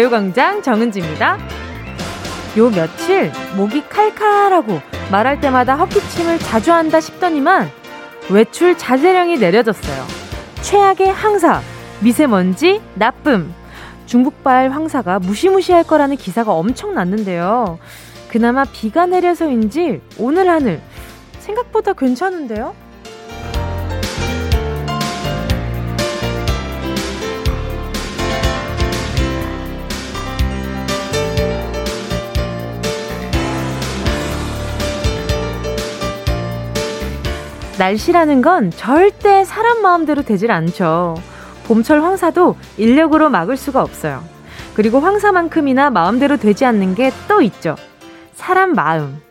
가요광장 정은지입니다. 요 며칠 목이 칼칼하고 말할 때마다 헛기침을 자주 한다 싶더니만 외출 자제령이 내려졌어요. 최악의 황사, 미세먼지, 나쁨. 중국발 황사가 무시무시할 거라는 기사가 엄청 났는데요. 그나마 비가 내려서인지 오늘 하늘 생각보다 괜찮은데요? 날씨라는 건 절대 사람 마음대로 되질 않죠. 봄철 황사도 인력으로 막을 수가 없어요. 그리고 황사만큼이나 마음대로 되지 않는 게 또 있죠. 사람 마음.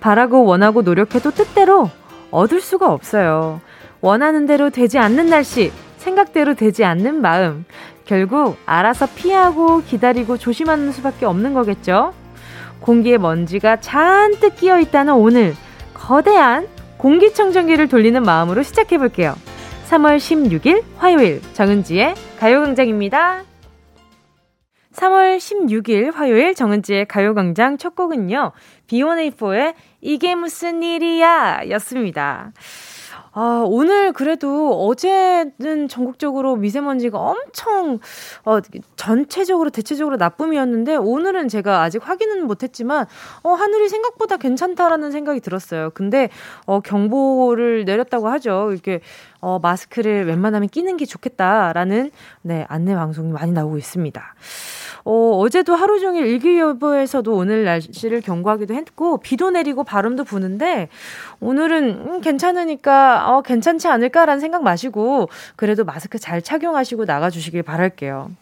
바라고 원하고 노력해도 뜻대로 얻을 수가 없어요. 원하는 대로 되지 않는 날씨, 생각대로 되지 않는 마음. 결국 알아서 피하고 기다리고 조심하는 수밖에 없는 거겠죠? 공기에 먼지가 잔뜩 끼어 있다는 오늘, 거대한 공기청정기를 돌리는 마음으로 시작해 볼게요. 3월 16일 화요일 정은지의 가요광장입니다. 3월 16일 화요일 정은지의 가요광장 첫 곡은요. B1A4의 이게 무슨 일이야 였습니다. 아, 오늘 그래도 어제는 전국적으로 미세먼지가 엄청, 어, 전체적으로, 대체적으로 나쁨이었는데, 오늘은 제가 아직 확인은 못했지만, 어, 하늘이 생각보다 괜찮다라는 생각이 들었어요. 근데, 어, 경보를 내렸다고 하죠. 이렇게, 어, 마스크를 웬만하면 끼는 게 좋겠다라는, 네, 안내 방송이 많이 나오고 있습니다. 어, 어제도 하루 종일 일기예보에서도 오늘 날씨를 경고하기도 했고, 비도 내리고 바람도 부는데, 오늘은 음, 괜찮으니까, 어, 괜찮지 않을까라는 생각 마시고, 그래도 마스크 잘 착용하시고 나가주시길 바랄게요.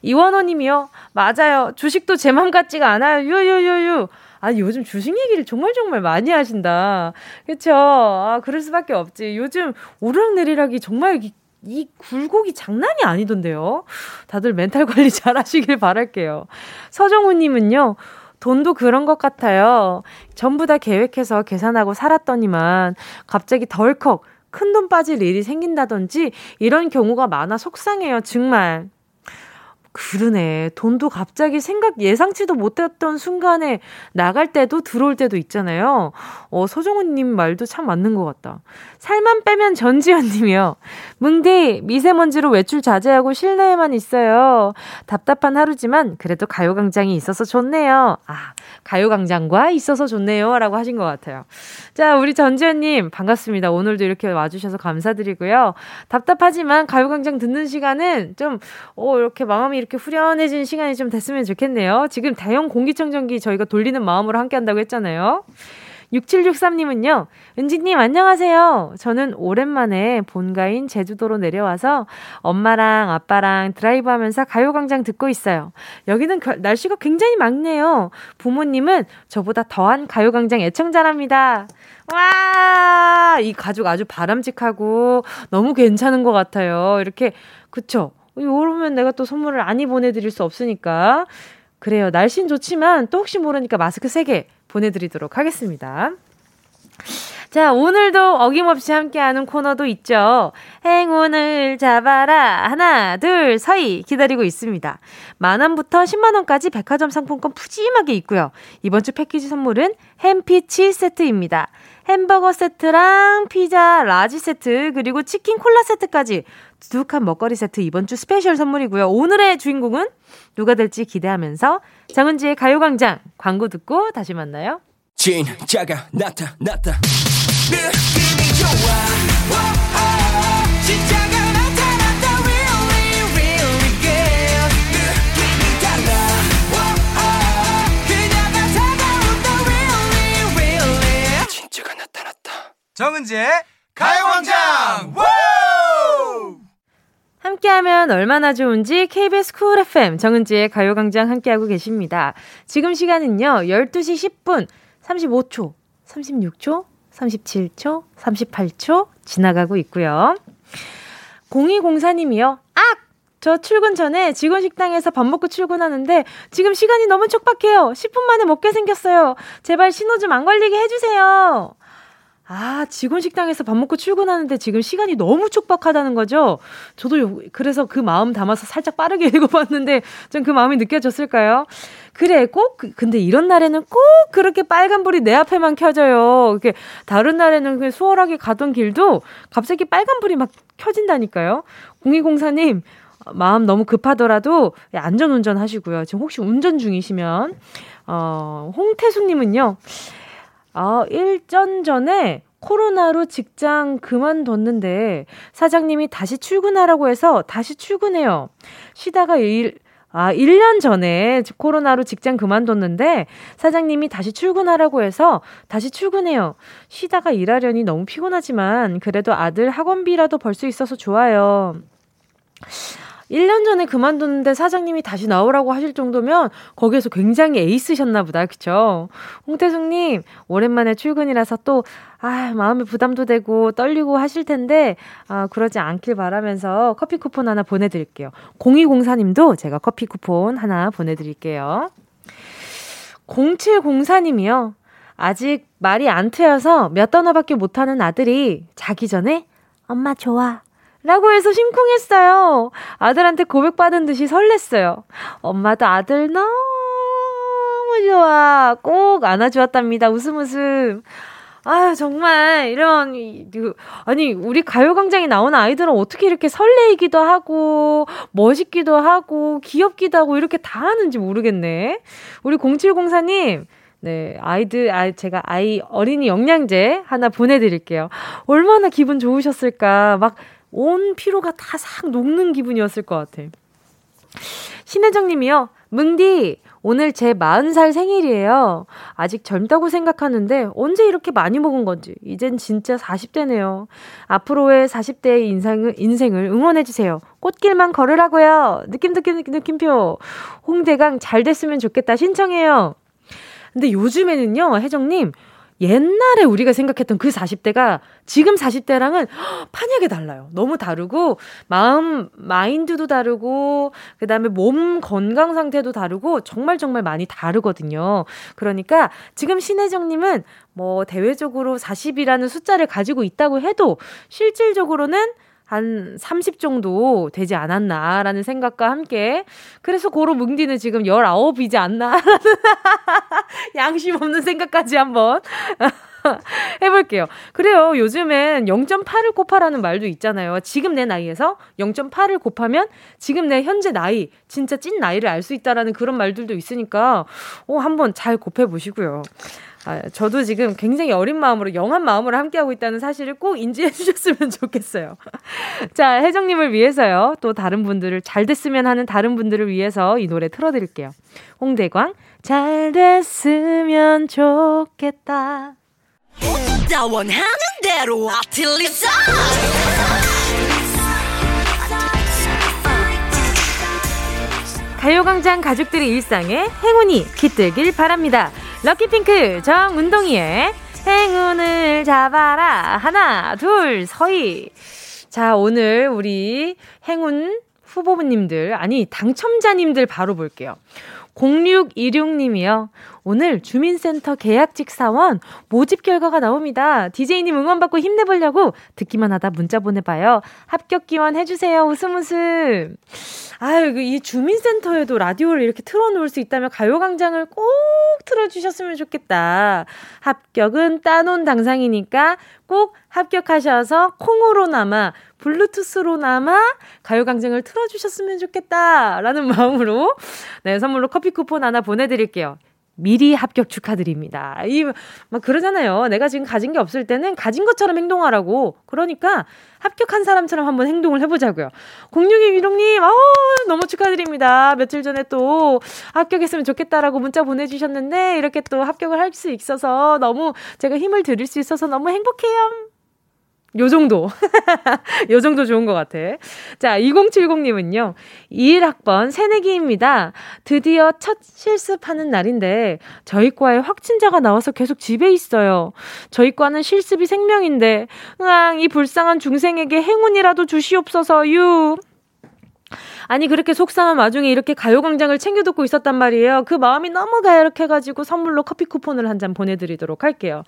이원호 님이요. 맞아요. 주식도 제 맘 같지가 않아요. 유유유유. 아니, 요즘 주식 얘기를 정말 정말 많이 하신다. 그쵸? 아, 그럴 수밖에 없지. 요즘 오르락내리락이 정말 이 굴곡이 장난이 아니던데요. 다들 멘탈 관리 잘 하시길 바랄게요. 서정우님은요, 돈도 그런 것 같아요. 전부 다 계획해서 계산하고 살았더니만 갑자기 덜컥 큰돈 빠질 일이 생긴다든지 이런 경우가 많아 속상해요, 정말. 그러네. 돈도 갑자기 생각 예상치도 못했던 순간에 나갈 때도 들어올 때도 있잖아요. 어, 서정훈님 말도 참 맞는 것 같다. 살만 빼면 전지현님이요. 뭉디, 미세먼지로 외출 자제하고 실내에만 있어요. 답답한 하루지만 그래도 가요광장이 있어서 좋네요. 아, 가요광장과 있어서 좋네요. 라고 하신 것 같아요. 자, 우리 전지현님, 반갑습니다. 오늘도 이렇게 와주셔서 감사드리고요. 답답하지만 가요광장 듣는 시간은 좀, 어, 이렇게 마음이 이렇게 후련해진 시간이 좀 됐으면 좋겠네요. 지금 대형 공기청정기 저희가 돌리는 마음으로 함께 한다고 했잖아요. 6763님은요, 은지님 안녕하세요. 저는 오랜만에 본가인 제주도로 내려와서 엄마랑 아빠랑 드라이브 하면서 가요광장 듣고 있어요. 여기는 그, 날씨가 굉장히 맑네요. 부모님은 저보다 더한 가요광장 애청자랍니다. 와! 이 가족 아주 바람직하고 너무 괜찮은 것 같아요. 이렇게, 그쵸? 이러면 내가 또 선물을 많이 보내드릴 수 없으니까. 그래요. 날씨는 좋지만 또 혹시 모르니까 마스크 3개 보내드리도록 하겠습니다. 자, 오늘도 어김없이 함께하는 코너도 있죠. 행운을 잡아라. 하나, 둘, 서희 기다리고 있습니다. 만원부터 10만원까지 백화점 상품권 푸짐하게 있고요. 이번 주 패키지 선물은 햄피치 세트입니다. 햄버거 세트랑 피자 large 세트, 그리고 치킨 콜라 세트까지 두둑한 먹거리 세트 이번 주 스페셜 선물이고요. 오늘의 주인공은 누가 될지 기대하면서 장은지의 가요광장 광고 듣고 다시 만나요. 진짜가 나타났다. 느낌이 좋아. 오, 오, 진짜가 나타났다. Really, really good. 느낌이 달라. 오, 그녀가 다가온다. Really, really. 진짜가 나타났다. 정은지의 가요광장. 함께하면 얼마나 좋은지 KBS 쿨 FM 정은지의 가요광장 함께하고 계십니다. 지금 시간은요, 12시 10분 35초, 36초, 37초, 38초 지나가고 있고요. 0204님이요. 악! 저 출근 전에 직원 식당에서 밥 먹고 출근하는데 지금 시간이 너무 촉박해요. 10분 만에 먹게 생겼어요. 제발 신호 좀 안 걸리게 해주세요. 아, 직원 식당에서 밥 먹고 출근하는데 지금 시간이 너무 촉박하다는 거죠? 저도 그래서 그 마음 담아서 살짝 빠르게 읽어봤는데 좀 그 마음이 느껴졌을까요? 그래, 꼭, 그, 근데 이런 날에는 꼭 그렇게 빨간불이 내 앞에만 켜져요. 이렇게 다른 날에는 그 수월하게 가던 길도 갑자기 빨간불이 막 켜진다니까요. 0204님, 마음 너무 급하더라도 안전 운전 하시고요. 지금 혹시 운전 중이시면, 어, 홍태수님은요, 아, 일전 전에 코로나로 직장 그만뒀는데 사장님이 다시 출근하라고 해서 다시 출근해요. 쉬다가 일, 아, 1년 전에 코로나로 직장 그만뒀는데 사장님이 다시 출근하라고 해서 다시 출근해요. 쉬다가 일하려니 너무 피곤하지만 그래도 아들 학원비라도 벌 수 있어서 좋아요. 1년 전에 그만뒀는데 사장님이 다시 나오라고 하실 정도면 거기에서 굉장히 에이스셨나 보다. 그쵸? 홍태숙님, 오랜만에 출근이라서 또, 아, 마음에 부담도 되고 떨리고 하실 텐데, 아, 그러지 않길 바라면서 커피 쿠폰 하나 보내드릴게요. 0204님도 제가 커피 쿠폰 하나 보내드릴게요. 0704님이요. 아직 말이 안 트여서 몇 단어밖에 못하는 아들이 자기 전에 엄마 좋아. 라고 해서 심쿵했어요. 아들한테 고백받은 듯이 설렜어요. 엄마도 아들 너무 좋아. 꼭 안아주었답니다. 웃음 웃음. 아 정말 이런 아니 우리 가요광장에 나오는 아이들은 어떻게 이렇게 설레이기도 하고 멋있기도 하고 귀엽기도 하고 이렇게 다 하는지 모르겠네. 우리 0704님 네, 아이들, 아, 제가 아이 어린이 영양제 하나 보내드릴게요. 얼마나 기분 좋으셨을까. 막 온 피로가 다 싹 녹는 기분이었을 것 같아. 신혜정 님이요. 뭉디, 오늘 제 40살 생일이에요. 아직 젊다고 생각하는데 언제 이렇게 많이 먹은 건지. 이젠 진짜 40대네요. 앞으로의 40대의 인생을, 인생을 응원해주세요. 꽃길만 걸으라고요. 느낌, 느낌, 느낌표. 홍대강 잘 됐으면 좋겠다. 신청해요. 근데 요즘에는요, 혜정님, 옛날에 우리가 생각했던 그 40대가 지금 40대랑은 판약이 달라요. 너무 다르고, 마음, 마인드도 다르고, 그 다음에 몸 건강 상태도 다르고, 정말 정말 많이 다르거든요. 그러니까 지금 신혜정 님은 뭐 대외적으로 40이라는 숫자를 가지고 있다고 해도 실질적으로는 한 30 정도 되지 않았나라는 생각과 함께 그래서 고로 뭉디는 지금 19이지 않나 양심 없는 생각까지 한번 해볼게요. 그래요. 요즘엔 0.8을 곱하라는 말도 있잖아요. 지금 내 나이에서 0.8을 곱하면 지금 내 현재 나이, 진짜 찐 나이를 알 수 있다라는 그런 말들도 있으니까, 어, 한번 잘 곱해보시고요. 아, 저도 지금 굉장히 어린 마음으로 영한 마음으로 함께하고 있다는 사실을 꼭 인지해 주셨으면 좋겠어요. 자, 혜정님을 위해서요. 또 다른 분들을 잘 됐으면 하는 다른 분들을 위해서 이 노래 틀어드릴게요. 홍대광, 잘 됐으면 좋겠다. 가요광장 가족들의 일상에 행운이 깃들길 바랍니다. 럭키핑크 정운동이의 행운을 잡아라. 하나, 둘, 서희. 자, 오늘 우리 행운 후보님들, 아니, 당첨자님들 바로 볼게요. 0626님이요. 오늘 주민센터 계약직 사원 모집 결과가 나옵니다. DJ님 응원받고 힘내보려고 듣기만 하다 문자 보내봐요. 합격 기원 해주세요. 웃음 웃음. 아유, 그이 주민센터에도 라디오를 이렇게 틀어놓을 수 있다면 가요광장을 꼭 틀어주셨으면 좋겠다. 합격은 따놓은 당상이니까 꼭 합격하셔서 콩으로나마 블루투스로나마 가요광장을 틀어주셨으면 좋겠다. 라는 마음으로 네, 선물로 커피 쿠폰 하나 보내드릴게요. 미리 합격 축하드립니다. 이, 막 그러잖아요. 내가 지금 가진 게 없을 때는 가진 것처럼 행동하라고. 그러니까 합격한 사람처럼 한번 행동을 해보자고요. 0621님, 어 너무 축하드립니다. 며칠 전에 또 합격했으면 좋겠다라고 문자 보내주셨는데, 이렇게 또 합격을 할 수 있어서 너무 제가 힘을 드릴 수 있어서 너무 행복해요. 요 정도. 요 정도 좋은 것 같아. 자, 2070님은요. 21학번 새내기입니다. 드디어 첫 실습하는 날인데 저희 과에 확진자가 나와서 계속 집에 있어요. 저희 과는 실습이 생명인데 으앙 이 불쌍한 중생에게 행운이라도 주시옵소서 유. 아니 그렇게 속상한 와중에 이렇게 가요광장을 챙겨 듣고 있었단 말이에요. 그 마음이 너무 가열해가지고 선물로 커피 쿠폰을 한 잔 보내드리도록 할게요.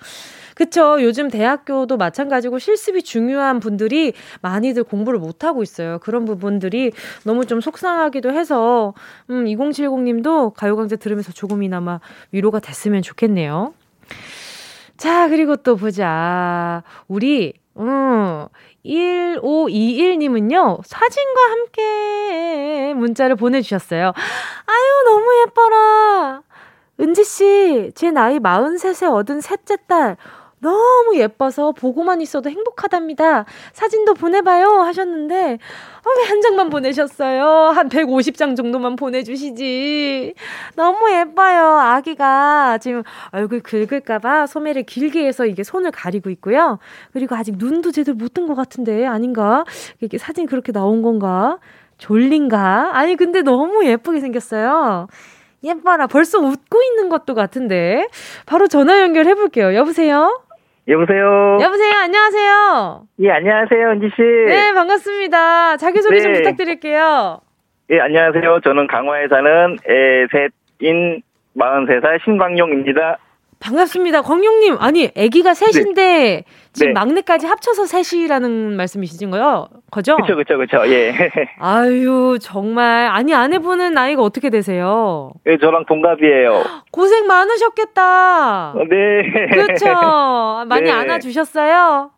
그쵸. 요즘 대학교도 마찬가지고 실습이 중요한 분들이 많이들 공부를 못하고 있어요. 그런 부분들이 너무 좀 속상하기도 해서, 음, 2070 님도 가요강좌 들으면서 조금이나마 위로가 됐으면 좋겠네요. 자, 그리고 또 보자. 우리, 음, 1521님은요, 사진과 함께 문자를 보내주셨어요. 아유, 너무 예뻐라. 은지씨, 제 나이 43세 얻은 셋째 딸. 너무 예뻐서 보고만 있어도 행복하답니다. 사진도 보내봐요 하셨는데 어, 왜한 장만 보내셨어요? 한 150장 정도만 보내주시지. 너무 예뻐요. 아기가 지금 얼굴 긁을까봐 소매를 길게 해서 이게 손을 가리고 있고요. 그리고 아직 눈도 제대로 못 뜬 것 같은데 아닌가? 이게 사진 그렇게 나온 건가? 졸린가? 아니 근데 너무 예쁘게 생겼어요. 예뻐라. 벌써 웃고 있는 것도 같은데. 바로 전화 연결해 볼게요. 여보세요? 여보세요. 여보세요. 안녕하세요. 예, 안녕하세요, 은지 씨. 네, 반갑습니다. 자기 소개 네. 좀 부탁드릴게요. 예, 안녕하세요. 저는 강화에 사는 애 셋인 43살 신광용입니다. 반갑습니다. 광용님, 아니, 아기가 셋인데, 네. 지금 네. 막내까지 합쳐서 셋이라는 말씀이신 거요? 거죠? 그쵸, 그쵸, 그쵸, 예. 아유, 정말. 아니, 아내분은 나이가 어떻게 되세요? 예, 저랑 동갑이에요. 고생 많으셨겠다. 어, 네. 그렇죠. 많이 네. 안아주셨어요?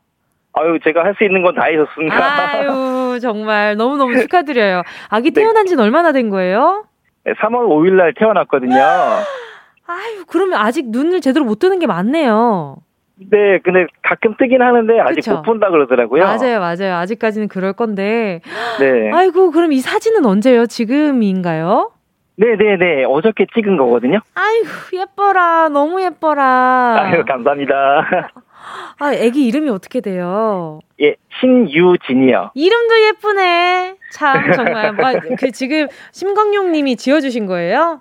아유, 제가 할 수 있는 건 다 해줬습니다. 아유, 정말. 너무너무 축하드려요. 아기 네. 태어난 지는 얼마나 된 거예요? 3월 5일 날 태어났거든요. 아유, 그러면 아직 눈을 제대로 못 뜨는 게 많네요. 네, 근데 가끔 뜨긴 하는데 아직 그쵸? 못 본다 그러더라고요. 맞아요, 맞아요. 아직까지는 그럴 건데. 네. 아이고, 그럼 이 사진은 언제요? 지금인가요? 네네네. 네, 네. 어저께 찍은 거거든요. 아이고, 예뻐라. 너무 예뻐라. 아유, 감사합니다. 아, 애기 이름이 어떻게 돼요? 예, 신유진이요. 이름도 예쁘네. 참, 정말. 뭐, 그 지금 심광용 님이 지어주신 거예요?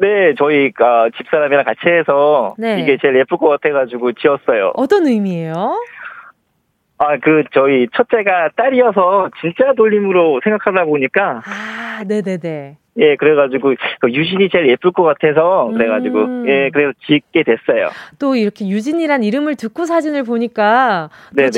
네, 저희 어, 집사람이랑 같이 해서 네. 이게 제일 예쁠 것 같아가지고 지었어요. 어떤 의미예요? 아, 그, 저희 첫째가 딸이어서 진짜 돌림으로 생각하다 보니까. 아, 네네네. 예, 그래가지고 그 유진이 제일 예쁠 것 같아서 그래가지고 음. 예, 그래서 짓게 됐어요. 또 이렇게 유진이란 이름을 듣고 사진을 보니까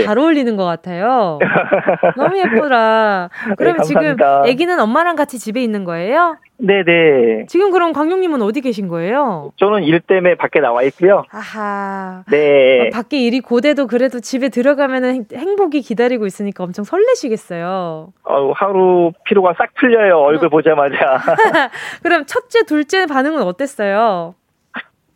잘 어울리는 것 같아요. 너무 예쁘라. 네, 그러면 네, 지금 아기는 엄마랑 같이 집에 있는 거예요? 네네. 지금 그럼 광용님은 어디 계신 거예요? 저는 일 때문에 밖에 나와 있고요. 아하. 네. 어, 밖에 일이 고대도 그래도 집에 들어가면 행복이 기다리고 있으니까 엄청 설레시겠어요. 어, 하루 피로가 싹 풀려요. 얼굴 어. 보자마자. 그럼 첫째, 둘째 반응은 어땠어요?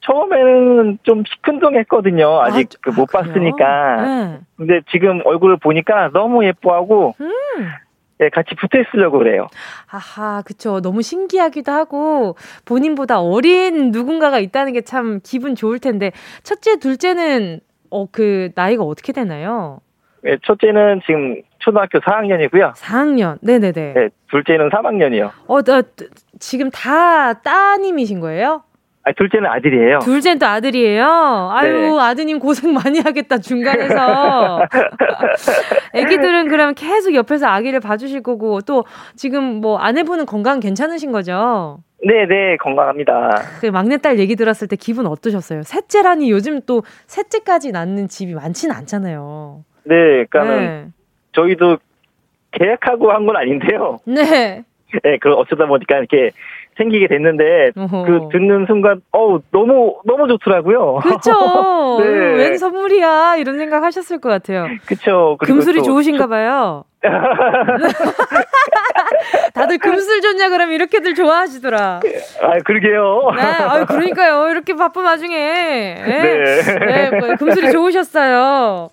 처음에는 좀 시큰둥했거든요. 아직 아, 그 못 아, 봤으니까. 네. 근데 지금 얼굴을 보니까 너무 예뻐하고 음. 예, 같이 붙어 있으려고 그래요. 아하, 그쵸. 너무 신기하기도 하고, 본인보다 어린 누군가가 있다는 게 참 기분 좋을 텐데, 첫째, 둘째는, 어, 그, 나이가 어떻게 되나요? 예, 첫째는 지금 초등학교 4학년이고요. 4학년, 네네네. 네, 둘째는 3학년이요. 어, 나, 지금 다 따님이신 거예요? 아, 둘째는 아들이에요. 둘째는 또 아들이에요. 아유, 네. 아드님 고생 많이 하겠다, 중간에서. 애기들은 그럼 계속 옆에서 아기를 봐주실 거고, 또 지금 뭐 아내분은 건강 괜찮으신 거죠? 네, 네, 건강합니다. 그 막내딸 얘기 들었을 때 기분 어떠셨어요? 셋째라니 요즘 또 셋째까지 낳는 집이 많지는 않잖아요. 네, 그러니까는 네. 저희도 계획하고 한 건 아닌데요. 네. 네, 그 어쩌다 보니까 이렇게 생기게 됐는데 어허. 그 듣는 순간 어우 너무 너무 좋더라고요. 그렇죠. 네. 웬 선물이야 이런 생각 하셨을 것 같아요. 그렇죠. 금술이 좋으신가 봐요. 다들 금술 좋냐 그러면 이렇게들 좋아하시더라. 아 그러게요. 네, 아 그러니까요. 이렇게 바쁜 와중에 네, 네. 네 뭐, 금술이 좋으셨어요.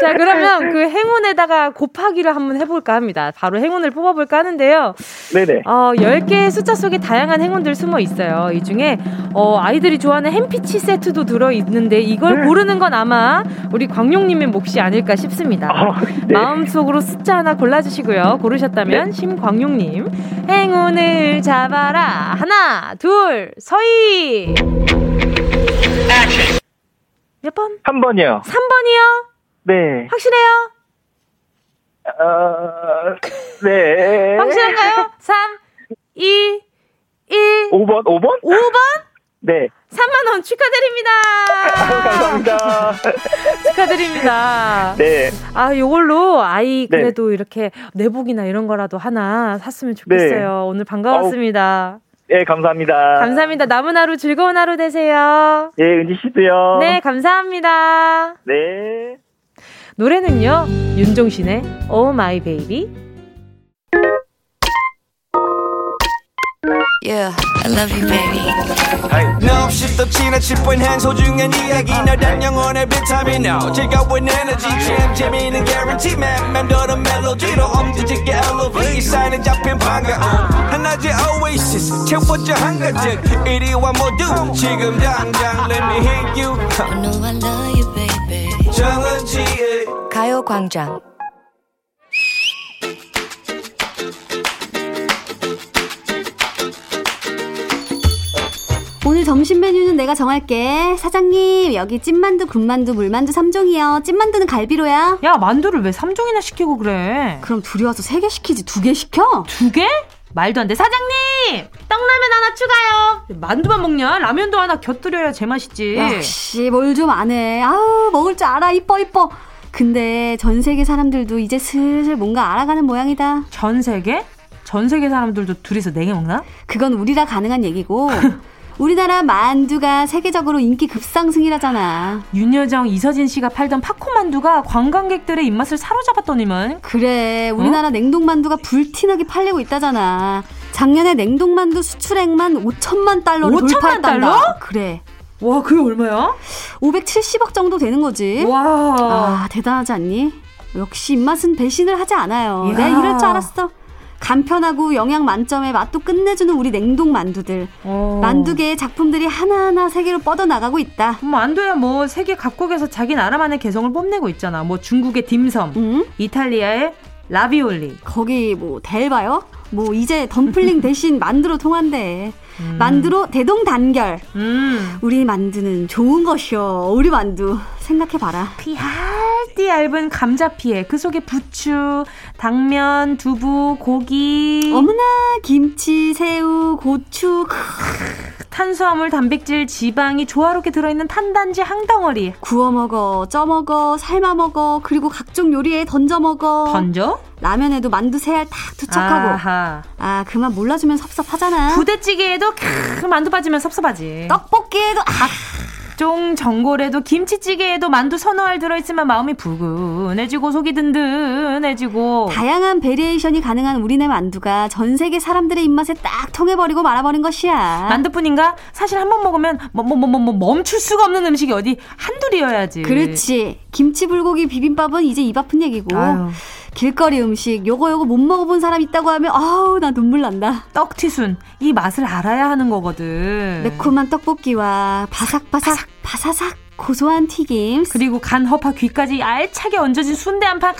자 그러면 그 행운에다가 곱하기를 한번 해볼까 합니다. 바로 행운을 뽑아볼까 하는데요. 네네. 어 10개의 숫자 속에 다양한 행운들 숨어 있어요. 이 중에 어 아이들이 좋아하는 햄피치 세트도 들어 있는데 이걸 네. 고르는 건 아마 우리 광용님의 몫이 아닐까 싶습니다. 아, 네. 마음속으로 숫자 하나 골라주시고요. 고르셨다면 네. 심광 용님 행운을 잡아라 하나 둘 서희 몇 번? 3번이요. 3번이요? 네. 확실해요? 어, 네. 확실한가요? 3, 2, 1. 5번, 5번? 5번? 네. 3만 원 축하드립니다! 감사합니다. 축하드립니다. 네. 아, 요걸로 아이 네. 그래도 네. 이렇게 내복이나 이런 거라도 하나 샀으면 좋겠어요. 네. 오늘 반가웠습니다. 네, 감사합니다. 감사합니다. 남은 하루 즐거운 하루 되세요. 예, 은지 씨도요. 네, 감사합니다. 네. 노래는요, 윤종신의 Oh My Baby. Yeah, I love you, baby. No, 없이 또 지나칠 뻔한 소중한 이야기. 너란 영혼의 비타민 No 즐거운 에너지. 참 재미있는 guarantee man. 맘대로 멜로디로 엄지짓게 elevate 이 사인에 잡힌 반가움. 하나의 oasis. 채워져 한가득 이리와 모두 지금 당장 let me hit you. I know I love you, baby. 정은지의 가요광장 오늘 점심 메뉴는 내가 정할게. 사장님, 여기 찐만두, 군만두, 물만두 3종이요. 찐만두는 갈비로야. 야, 만두를 왜 3종이나 시키고 그래? 그럼 둘이 와서 3개 시키지. 2개 시켜? 2개? 말도 안 돼. 사장님! 떡라면 하나 추가요. 만두만 먹냐? 라면도 하나 곁들여야 제맛이지. 역시 뭘 좀 안 해. 아우, 먹을 줄 알아. 이뻐, 이뻐. 근데 전 세계 사람들도 이제 슬슬 뭔가 알아가는 모양이다. 전 세계? 전 세계 사람들도 둘이서 네개 먹나? 그건 우리라 가능한 얘기고 우리나라 만두가 세계적으로 인기 급상승이라잖아. 윤여정, 이서진 씨가 팔던 팝콘 만두가 관광객들의 입맛을 사로잡았더니만. 그래, 우리나라 어? 냉동 만두가 불티나게 팔리고 있다잖아. 작년에 냉동 만두 수출액만 5천만 달러를 5천만 달러? 그래. 와, 그게 얼마야? 570억 정도 되는 거지. 와. 아, 대단하지 않니? 역시 입맛은 배신을 하지 않아요. 야. 내가 이럴 줄 알았어. 간편하고 영양 만점에 맛도 끝내주는 우리 냉동 만두들. 오. 어. 만두계의 작품들이 하나하나 세계로 뻗어나가고 있다. 만두야 뭐 세계 각국에서 자기 나라만의 개성을 뽐내고 있잖아. 뭐 중국의 딤섬, 음? 이탈리아의 라비올리. 거기 뭐 댈 바요? 뭐 이제 dumpling 대신 만두로 통한대. 음. 만두로 대동단결. 음. 우리 만두는 좋은 것이요. 우리 만두 생각해봐라. 피할띠 얇은 감자 피에 그 속에 부추, 당면, 두부, 고기. 어머나 김치, 새우, 고추. 탄수화물, 단백질, 지방이 조화롭게 들어있는 탄단지 한 덩어리. 구워 먹어, 쪄 먹어, 삶아 먹어, 그리고 각종 요리에 던져 먹어. 던져? 라면에도 만두 세 알 탁 투척하고. 아하. 아, 그만 몰라주면 섭섭하잖아. 부대찌개에도 크, 만두 빠지면 섭섭하지. 떡볶이에도 아. 각종 전골에도 김치찌개에도 만두 서너 알 들어있으면 마음이 푸근해지고 속이 든든해지고. 다양한 variation이 가능한 우리네 만두가 전 세계 사람들의 입맛에 딱 통해버리고 말아버린 것이야. 만두뿐인가? 사실 한 번 먹으면 뭐, 뭐, 뭐, 뭐, 뭐, 멈출 수가 없는 음식이 어디 한둘이어야지. 그렇지. 김치 불고기 비빔밥은 이제 입 아픈 얘기고. 아유. 길거리 음식 요거 요거 못 먹어본 사람 있다고 하면 아우 나 눈물 난다. 떡튀순 이 맛을 알아야 하는 거거든. 매콤한 떡볶이와 바삭바삭 바사삭 고소한 튀김 그리고 간 허파 귀까지 알차게 얹어진 순대 한 판.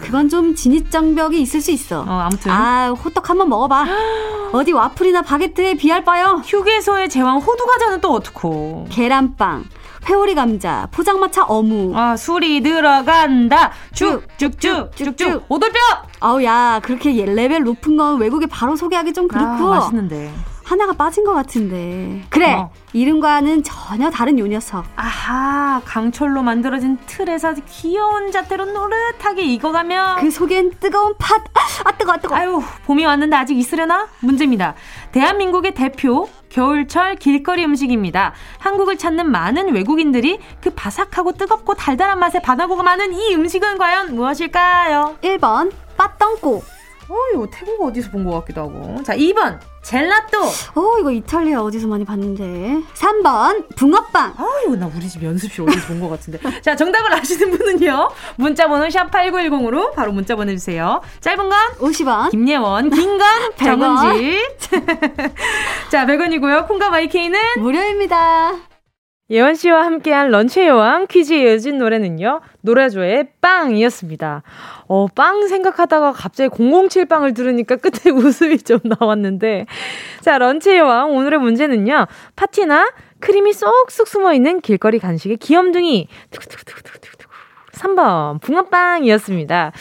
그건 좀 진입장벽이 있을 수 있어. 어 아무튼 아 호떡 한번 먹어봐. 어디 와플이나 바게트에 비할 바요. 휴게소의 제왕 호두 과자는 또 어떻고? 계란빵. 회오리 감자, 포장마차 어묵. 아, 술이 들어간다. 쭉쭉쭉 쭉쭉 오돌뼈. 아우 야, 그렇게 레벨 높은 건 외국에 바로 소개하기 좀 그렇고. 아, 맛있는데. 하나가 빠진 것 같은데. 그래. 어. 이름과는 전혀 다른 요 녀석. 아하, 강철로 만들어진 틀에서 귀여운 자태로 노릇하게 익어가며 그 속엔 뜨거운 팥. 아, 뜨거, 아, 뜨거. 아유, 봄이 왔는데 아직 있으려나? 문제입니다. 대한민국의 대표 겨울철 길거리 음식입니다. 한국을 찾는 많은 외국인들이 그 바삭하고 뜨겁고 달달한 맛에 반하고가 많은 이 음식은 과연 무엇일까요? 1번 빠떡고 어, 이거 태국 어디서 본 것 같기도 하고. 자, 2번. 젤라또. 어, 이거 이탈리아 어디서 많이 봤는데. 3번. 붕어빵. 아, 이거 나 우리 집 연습실 어디서 본 것 같은데. 자, 정답을 아시는 분은요. 문자번호 샵8910으로 바로 문자 보내주세요. 짧은 건 50원. 김예원. 긴건 정은지. 자, 100원이고요. 콩과 마이케이는 무료입니다. 예원 씨와 함께한 런치의 여왕 퀴즈에 이어진 노래는요. 노라조의 빵이었습니다. 어, 빵 생각하다가 갑자기 007 빵을 들으니까 끝에 웃음이 좀 나왔는데. 자, 런치의 여왕 오늘의 문제는요. 파티나 크림이 쏙쏙 숨어 있는 길거리 간식의 귀염둥이. 3번 붕어빵이었습니다.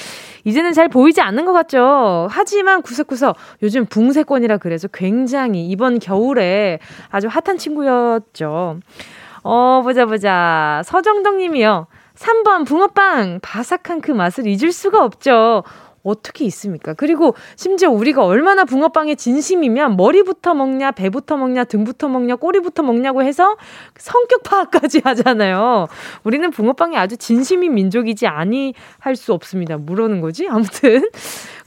이제는 잘 보이지 않는 것 같죠? 하지만 구석구석 요즘 붕세권이라 그래서 굉장히 이번 겨울에 아주 핫한 친구였죠. 어, 보자, 보자. 서정덕 님이요. 3번 붕어빵. 바삭한 그 맛을 잊을 수가 없죠. 어떻게 있습니까? 그리고 심지어 우리가 얼마나 붕어빵에 진심이면 머리부터 먹냐, 배부터 먹냐, 등부터 먹냐, 꼬리부터 먹냐고 해서 성격 파악까지 하잖아요. 우리는 붕어빵이 아주 진심인 민족이지 아니 할 수 없습니다. 물어는 거지? 아무튼.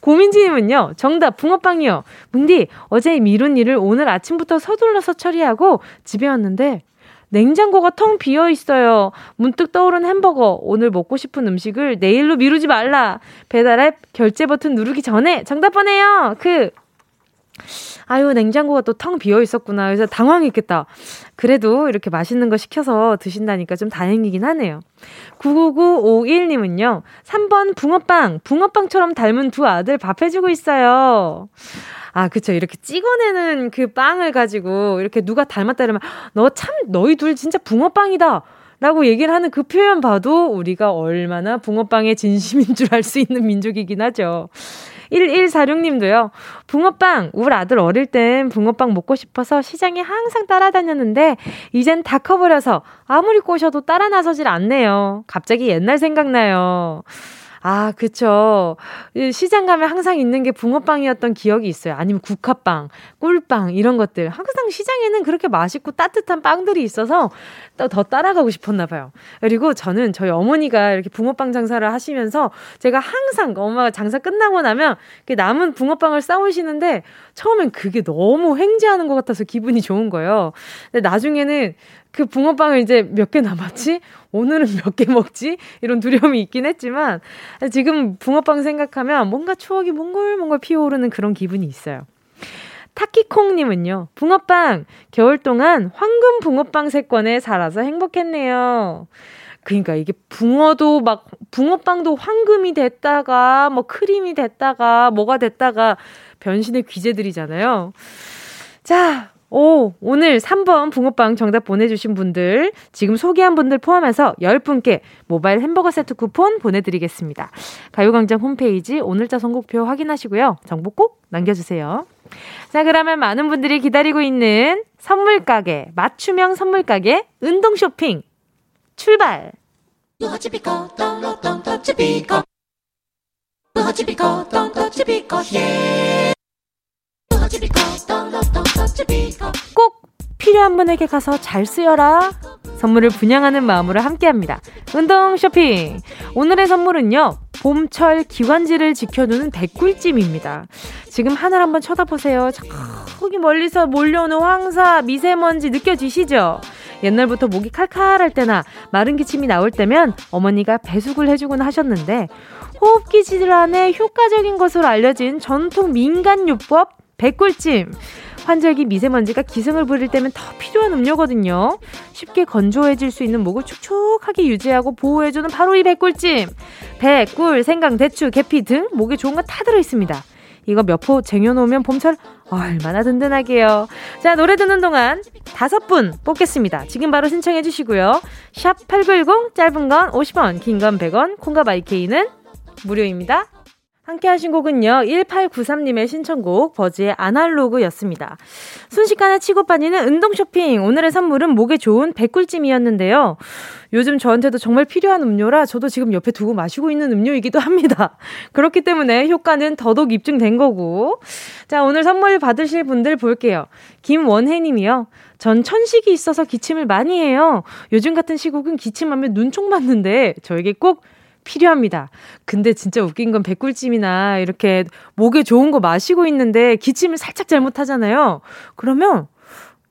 고민지님은요, 정답, 붕어빵이요. 문디, 어제 미룬 일을 오늘 아침부터 서둘러서 처리하고 집에 왔는데 냉장고가 텅 비어 있어요. 문득 떠오른 햄버거. 오늘 먹고 싶은 음식을 내일로 미루지 말라. 배달 앱 결제 버튼 누르기 전에 정답 보내요. 그 아유, 냉장고가 또 텅 비어 있었구나. 그래서 당황했겠다. 그래도 이렇게 맛있는 거 시켜서 드신다니까 좀 다행이긴 하네요. 99951님은요, 3번 붕어빵. 붕어빵처럼 닮은 두 아들 밥 해주고 있어요. 아, 그쵸. 이렇게 찍어내는 그 빵을 가지고 이렇게 누가 닮았다 이러면 너 참, 너희 둘 진짜 붕어빵이다. 라고 얘기를 하는 그 표현 봐도 우리가 얼마나 붕어빵의 진심인 줄 알 수 있는 민족이긴 하죠. 1146님도요. 붕어빵, 우리 아들 어릴 땐 붕어빵 먹고 싶어서 시장에 항상 따라다녔는데, 이젠 다 커버려서 아무리 꼬셔도 따라 나서질 않네요. 갑자기 옛날 생각나요. 아, 그쵸. 시장 가면 항상 있는 게 붕어빵이었던 기억이 있어요. 아니면 국화빵, 꿀빵, 이런 것들. 항상 시장에는 그렇게 맛있고 따뜻한 빵들이 있어서 더 따라가고 싶었나 봐요. 그리고 저는 저희 어머니가 이렇게 붕어빵 장사를 하시면서 제가 항상 엄마가 장사 끝나고 나면 남은 붕어빵을 싸우시는데 처음엔 그게 너무 횡재하는 것 같아서 기분이 좋은 거예요. 근데 나중에는 그 붕어빵을 이제 몇 개 남았지? 오늘은 몇 개 먹지? 이런 두려움이 있긴 했지만 지금 붕어빵 생각하면 뭔가 추억이 몽글몽글 피어오르는 그런 기분이 있어요. 타키콩님은요, 붕어빵, 겨울 동안 황금 붕어빵 세권에 살아서 행복했네요. 그러니까 이게 붕어도 막, 붕어빵도 황금이 됐다가, 뭐 크림이 됐다가, 뭐가 됐다가 변신의 귀재들이잖아요. 자, 오, 오늘 3번 붕어빵 정답 보내주신 분들, 지금 소개한 분들 포함해서 10분께 모바일 햄버거 세트 쿠폰 보내드리겠습니다. 가요광장 홈페이지 오늘자 선곡표 확인하시고요. 정보 꼭 남겨주세요. 자, 그러면 많은 분들이 기다리고 있는 선물 가게, 맞춤형 선물 가게, 운동 쇼핑, 출발! 꼭 필요한 분에게 가서 잘 쓰여라. 선물을 분양하는 마음으로 함께합니다. 운동 쇼핑. 오늘의 선물은요. 봄철 기관지를 지켜주는 백꿀찜입니다. 지금 하늘 한번 쳐다보세요. 저기 멀리서 몰려오는 황사, 미세먼지 느껴지시죠? 옛날부터 목이 칼칼할 때나 마른 기침이 나올 때면 어머니가 배숙을 해주곤 하셨는데 호흡기 질환에 효과적인 것으로 알려진 전통 민간요법 백꿀찜. 환절기 미세먼지가 기승을 부릴 때면 더 필요한 음료거든요. 쉽게 건조해질 수 있는 목을 촉촉하게 유지하고 보호해주는 바로 이 백꿀찜. 배, 꿀, 생강, 대추, 계피 등 목에 좋은 거다 들어있습니다. 이거 몇 포 쟁여놓으면 봄철 얼마나 든든하게요. 자, 노래 듣는 동안 다섯 분 뽑겠습니다. 지금 바로 신청해 주시고요. 샵 8910, 짧은 건 50원, 긴 건 100원, 콩과 마이케이는 무료입니다. 함께 하신 곡은요, 1893님의 신청곡, 버즈의 아날로그 였습니다. 순식간에 치고 빠지는 운동 쇼핑. 오늘의 선물은 목에 좋은 백꿀찜이었는데요. 요즘 저한테도 정말 필요한 음료라 저도 지금 옆에 두고 마시고 있는 음료이기도 합니다. 그렇기 때문에 효과는 더더욱 입증된 거고. 자, 오늘 선물 받으실 분들 볼게요. 김원혜 님이요. 전 천식이 있어서 기침을 많이 해요. 요즘 같은 시국은 기침하면 눈총 맞는데 저에게 꼭 필요합니다. 근데 진짜 웃긴 건 백꿀찜이나 이렇게 목에 좋은 거 마시고 있는데 기침을 살짝 잘못하잖아요. 그러면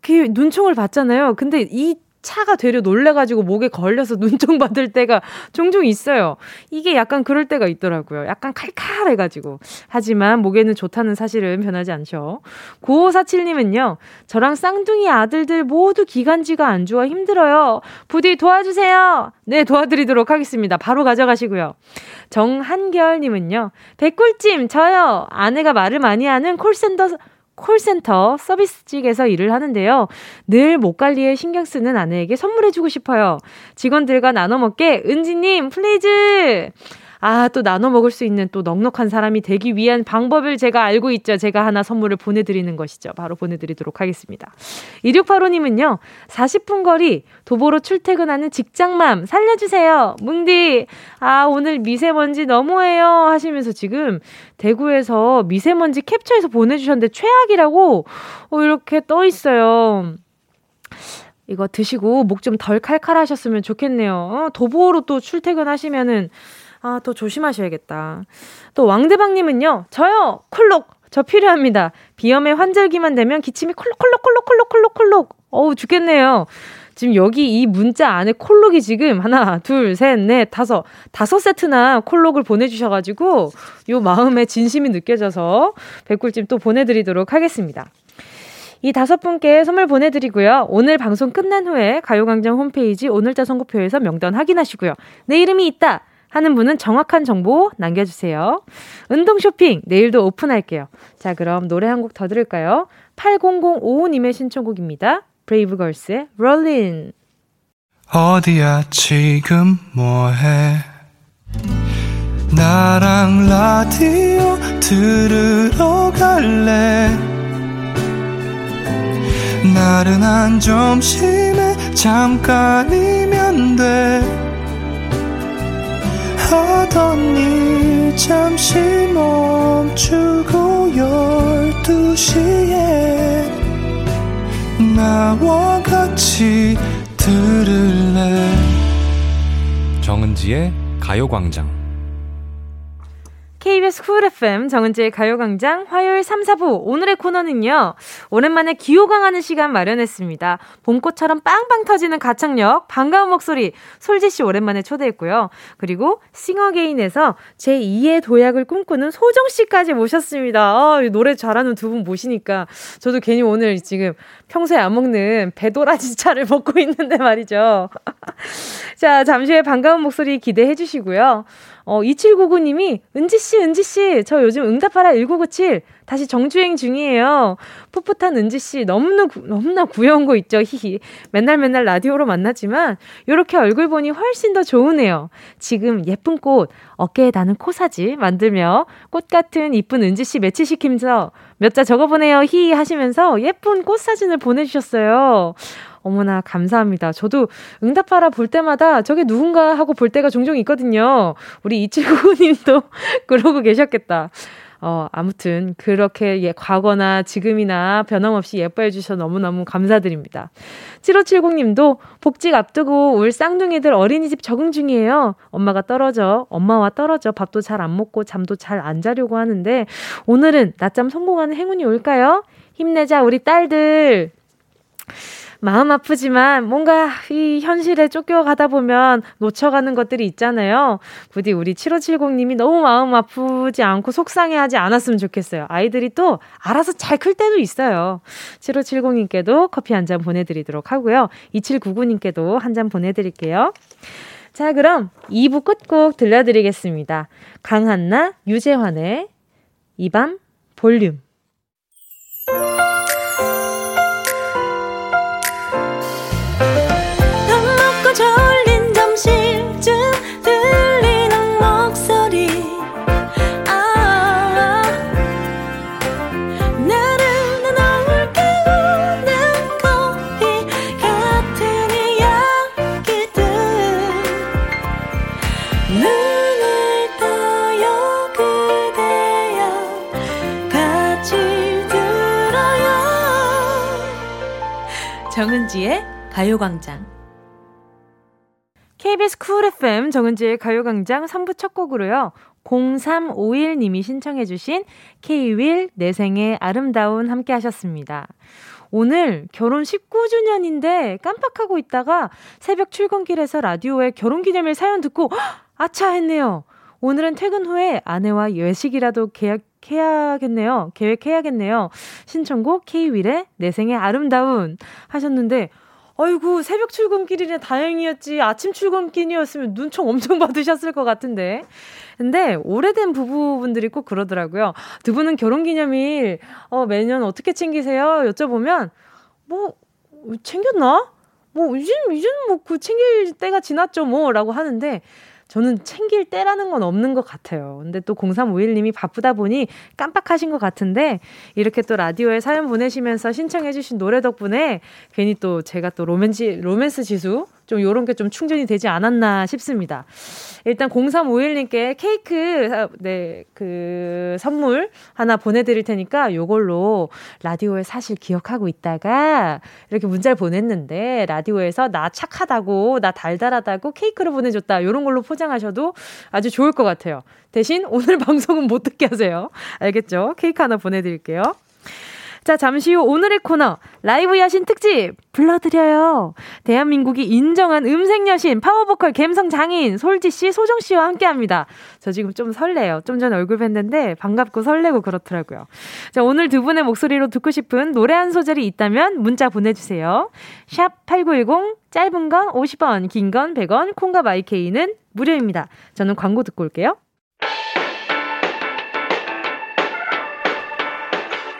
그 눈총을 받잖아요. 근데 이 차가 되려 놀래가지고 목에 걸려서 눈총 받을 때가 종종 있어요. 이게 약간 그럴 때가 있더라고요. 약간 칼칼해가지고. 하지만 목에는 좋다는 사실은 변하지 않죠. 9547님은요, 저랑 쌍둥이 아들들 모두 기관지가 안 좋아 힘들어요. 부디 도와주세요. 네, 도와드리도록 하겠습니다. 바로 가져가시고요. 정한결님은요, 백꿀찜, 저요. 아내가 말을 많이 하는 콜센터 콜센터 서비스직에서 일을 하는데요. 늘 목 관리에 신경 쓰는 아내에게 선물해주고 싶어요. 직원들과 나눠 먹게 은지님 please. 아, 또 나눠 먹을 수 있는 또 넉넉한 사람이 되기 위한 방법을 제가 알고 있죠. 제가 하나 선물을 보내드리는 것이죠. 바로 보내드리도록 하겠습니다. 2685님은요, 40분 거리 도보로 출퇴근하는 직장맘 살려주세요. 뭉디, 아, 오늘 미세먼지 너무해요. 하시면서 지금 대구에서 미세먼지 캡처해서 보내주셨는데 최악이라고 어, 이렇게 떠 있어요. 이거 드시고 목 좀 덜 칼칼하셨으면 좋겠네요. 어, 도보로 또 출퇴근하시면은 아, 또 조심하셔야겠다. 또 왕대방님은요, 저요! 콜록! 저 필요합니다. 비염의 환절기만 되면 기침이 콜록콜록콜록콜록콜록콜록! 어우, 죽겠네요. 지금 여기 이 문자 안에 콜록이 지금 하나, 둘, 셋, 넷, 다섯, 다섯 세트나 콜록을 보내주셔가지고 요 마음의 진심이 느껴져서 백꿀찜 또 보내드리도록 하겠습니다. 이 다섯 분께 선물 보내드리고요. 오늘 방송 끝난 후에 가요광장 홈페이지 오늘자 선곡표에서 명단 확인하시고요. 내 이름이 있다! 하는 분은 정확한 정보 남겨주세요. 운동 쇼핑 내일도 오픈할게요. 자, 그럼 노래 한 곡 더 들을까요? 8005님의 신청곡입니다. 브레이브걸스의 롤린. 어디야 지금 뭐해? 나랑 라디오 들으러 갈래? 나른한 점심에 잠깐이면 돼. 하던 일 잠시 멈추고 열두 시에 나와 같이 들을래? 정은지의 가요광장 KBS 쿨 FM 정은지의 가요광장 화요일 3, 4부 오늘의 코너는요. 오랜만에 기호강하는 시간 마련했습니다. 봄꽃처럼 빵빵 터지는 가창력 반가운 목소리 솔지 씨 오랜만에 초대했고요. 그리고 싱어게인에서 제2의 도약을 꿈꾸는 소정 씨까지 모셨습니다. 아, 노래 잘하는 두 분 모시니까 저도 괜히 오늘 지금 평소에 안 먹는 배도라지 차를 먹고 있는데 말이죠. 자 잠시 후에 반가운 목소리 기대해 주시고요. 어, 2799님이, 은지씨, 은지씨, 저 요즘 응답하라 1997 다시 정주행 중이에요. 풋풋한 은지씨, 너무나, 너무나 구여운 거 있죠, 히히. 맨날 맨날 라디오로 만나지만, 요렇게 얼굴 보니 훨씬 더 좋으네요. 지금 예쁜 꽃, 어깨에 다는 코사지 만들며, 꽃 같은 이쁜 은지씨 매치시키면서 몇 자 적어보내요, 히히 하시면서 예쁜 꽃 사진을 보내주셨어요. 어머나, 감사합니다. 저도 응답하라 볼 때마다 저게 누군가 하고 볼 때가 종종 있거든요. 우리 2799님도 그러고 계셨겠다. 어, 아무튼, 그렇게 예, 과거나 지금이나 변함없이 예뻐해 주셔서 너무너무 감사드립니다. 7570님도 복직 앞두고 울 쌍둥이들 어린이집 적응 중이에요. 엄마가 떨어져, 엄마와 떨어져 밥도 잘 안 먹고 잠도 잘 안 자려고 하는데, 오늘은 낮잠 성공하는 행운이 올까요? 힘내자, 우리 딸들. 마음 아프지만 뭔가 이 현실에 쫓겨가다 보면 놓쳐가는 것들이 있잖아요. 부디 우리 7570님이 너무 마음 아프지 않고 속상해하지 않았으면 좋겠어요. 아이들이 또 알아서 잘 클 때도 있어요. 7570님께도 커피 한 잔 보내드리도록 하고요. 2799님께도 한 잔 보내드릴게요. 자, 그럼 2부 끝곡 들려드리겠습니다. 강한나, 유재환의 이 밤 볼륨. 정은지의 가요광장. KBS 쿨 FM 정은지의 가요광장 3부 첫 곡으로요. 0351님이 신청해주신 K-윌 내 생의 아름다운 함께 하셨습니다. 오늘 결혼 19주년인데 깜빡하고 있다가 새벽 출근길에서 라디오에 결혼기념일 사연 듣고 아차 했네요. 오늘은 퇴근 후에 아내와 외식이라도 계 약, 해야겠네요. 계획해야겠네요. 신청곡 K-윌의 내 생의 아름다운 하셨는데 아이고 새벽 출근길이네. 다행이었지. 아침 출근길이었으면 눈총 엄청 받으셨을 것 같은데. 근데 오래된 부부분들이 꼭 그러더라고요. 두 분은 결혼기념일 어 매년 어떻게 챙기세요? 여쭤보면 뭐 챙겼나? 뭐 이제는 이제는 뭐그 챙길 때가 지났죠 뭐라고 하는데 저는 챙길 때라는 건 없는 것 같아요. 근데 또 0351님이 바쁘다 보니 깜빡하신 것 같은데 이렇게 또 라디오에 사연 보내시면서 신청해주신 노래 덕분에 괜히 또 제가 또 로맨지, 로맨스 지수 좀 요런 게 좀 충전이 되지 않았나 싶습니다. 일단 0351님께 케이크, 네, 그 선물 하나 보내드릴 테니까 요걸로 라디오에 사실 기억하고 있다가 이렇게 문자를 보냈는데 라디오에서 나 착하다고, 나 달달하다고 케이크를 보내줬다. 요런 걸로 포장하셔도 아주 좋을 것 같아요. 대신 오늘 방송은 못 듣게 하세요. 알겠죠? 케이크 하나 보내드릴게요. 자, 잠시 후 오늘의 코너, 라이브 여신 특집 불러드려요. 대한민국이 인정한 음색 여신, 파워보컬 갬성 장인, 솔지 씨, 소정 씨와 함께 합니다. 저 지금 좀 설레요. 좀 전에 얼굴 뵀는데 반갑고 설레고 그렇더라고요. 자, 오늘 두 분의 목소리로 듣고 싶은 노래 한 소절이 있다면 문자 보내주세요. 샵 8910, 짧은 건 50원, 긴 건 100원, 콩과 마이케이는 무료입니다. 저는 광고 듣고 올게요.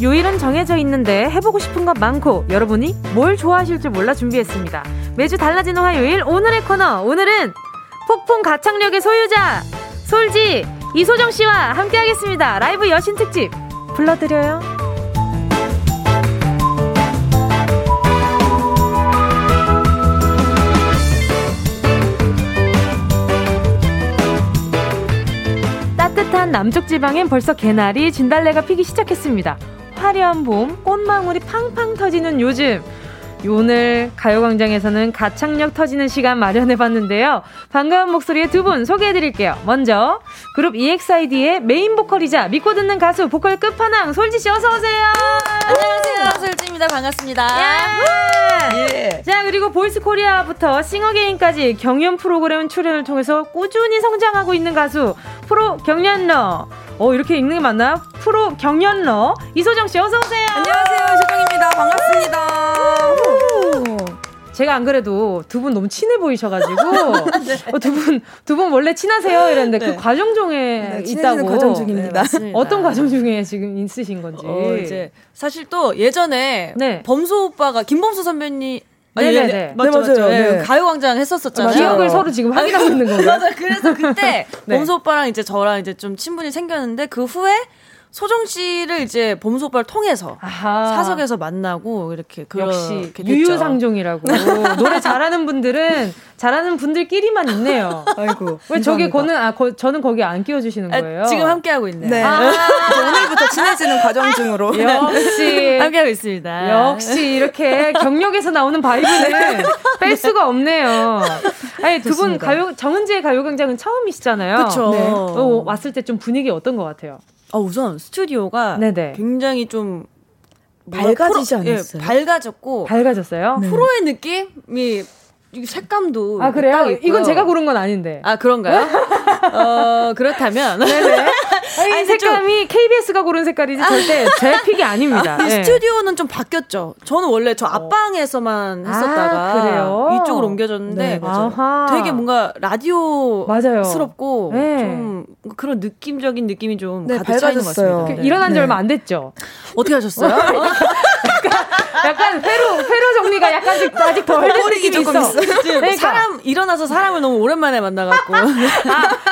요일은 정해져 있는데 해보고 싶은 것 많고 여러분이 뭘 좋아하실 줄 몰라 준비했습니다. 매주 달라지는 화요일 오늘의 코너 오늘은 폭풍 가창력의 소유자 솔지 이소정 씨와 함께하겠습니다. 라이브 여신 특집 불러드려요. 따뜻한 남쪽 지방엔 벌써 개나리, 진달래가 피기 시작했습니다. 화려한 봄, 꽃망울이 팡팡 터지는 요즘. 오늘 가요광장에서는 가창력 터지는 시간 마련해봤는데요. 반가운 목소리의 두 분 소개해드릴게요. 먼저 그룹 EXID의 메인 보컬이자 믿고 듣는 가수 보컬 끝판왕 솔지 씨 어서 오세요. 안녕하세요. 솔지입니다. 반갑습니다. 예. 자 그리고 보이스 코리아부터 싱어게인까지 경연 프로그램 출연을 통해서 꾸준히 성장하고 있는 가수 프로 경연러 어, 이렇게 읽는 게 맞나요? 프로 경연러 이소정 씨 어서 오세요. 안녕하세요. 소정입니다. 반갑습니다. 제가 안 그래도 두 분 너무 친해 보이셔가지고 네. 어, 두분 두 분 원래 친하세요 이랬는데 그 네. 그 과정 중에 네, 있다고 과정 중입니다. 네, 어떤 과정 중에 지금 있으신 건지 어, 이제 사실 또 예전에 네. 범수 오빠가 김범수 선배님 네네네. 네, 네. 맞죠, 맞죠. 네. 가요광장 했었었잖아요. 기억을 서로 지금 확인하고 있는 건가요? 맞아. 그래서 그때 네. 범수 오빠랑 이제 저랑 이제 좀 친분이 생겼는데 그 후에 소정 씨를 이제 범수 오빠를 통해서 아하. 사석에서 만나고 이렇게 역시 유유상종이라고 노래 잘하는 분들은 잘하는 분들끼리만 있네요. 아이고. 왜 저기 거는 아 거, 저는 거기 안 끼워주시는 거예요? 아, 지금 함께 하고 있네요. 네. 아~ 오늘부터 친해지는 과정 중으로 역시 함께 하고 있습니다. 역시 이렇게 경력에서 나오는 바이브는 뺄 수가 없네요. 아니 두 분 가요 정은지의 가요광장은 처음이시잖아요. 그렇죠. 네. 어, 왔을 때 좀 분위기 어떤 것 같아요? 어, 우선 스튜디오가 네네. 굉장히 좀 밝아지지 프로, 예, 않았어요? 예, 밝아졌고 밝아졌어요? 네. 프로의 느낌이 색감도 아 그래요? 이건 제가 고른 건 아닌데. 아 그런가요? 어 그렇다면 네네. 아니, 색감이 좀... KBS가 고른 색깔이지 절대 제 픽이 아닙니다. 아, 네. 스튜디오는 좀 바뀌었죠. 저는 원래 저 앞방에서만 어. 했었다가 아, 그래요? 이쪽으로 옮겨졌는데 네, 되게 뭔가 라디오스럽고 네. 좀 그런 느낌적인 느낌이 좀 네, 가득 차 있는 것 같습니다. 그 네. 일어난 지 얼마 안 됐죠. 어떻게 하셨어요? 약간 회로 회로 정리가 약간 아직 더 흐리기 조금 있어. 있어. 그러니까. 사람 일어나서 사람을 너무 오랜만에 만나갖고 아,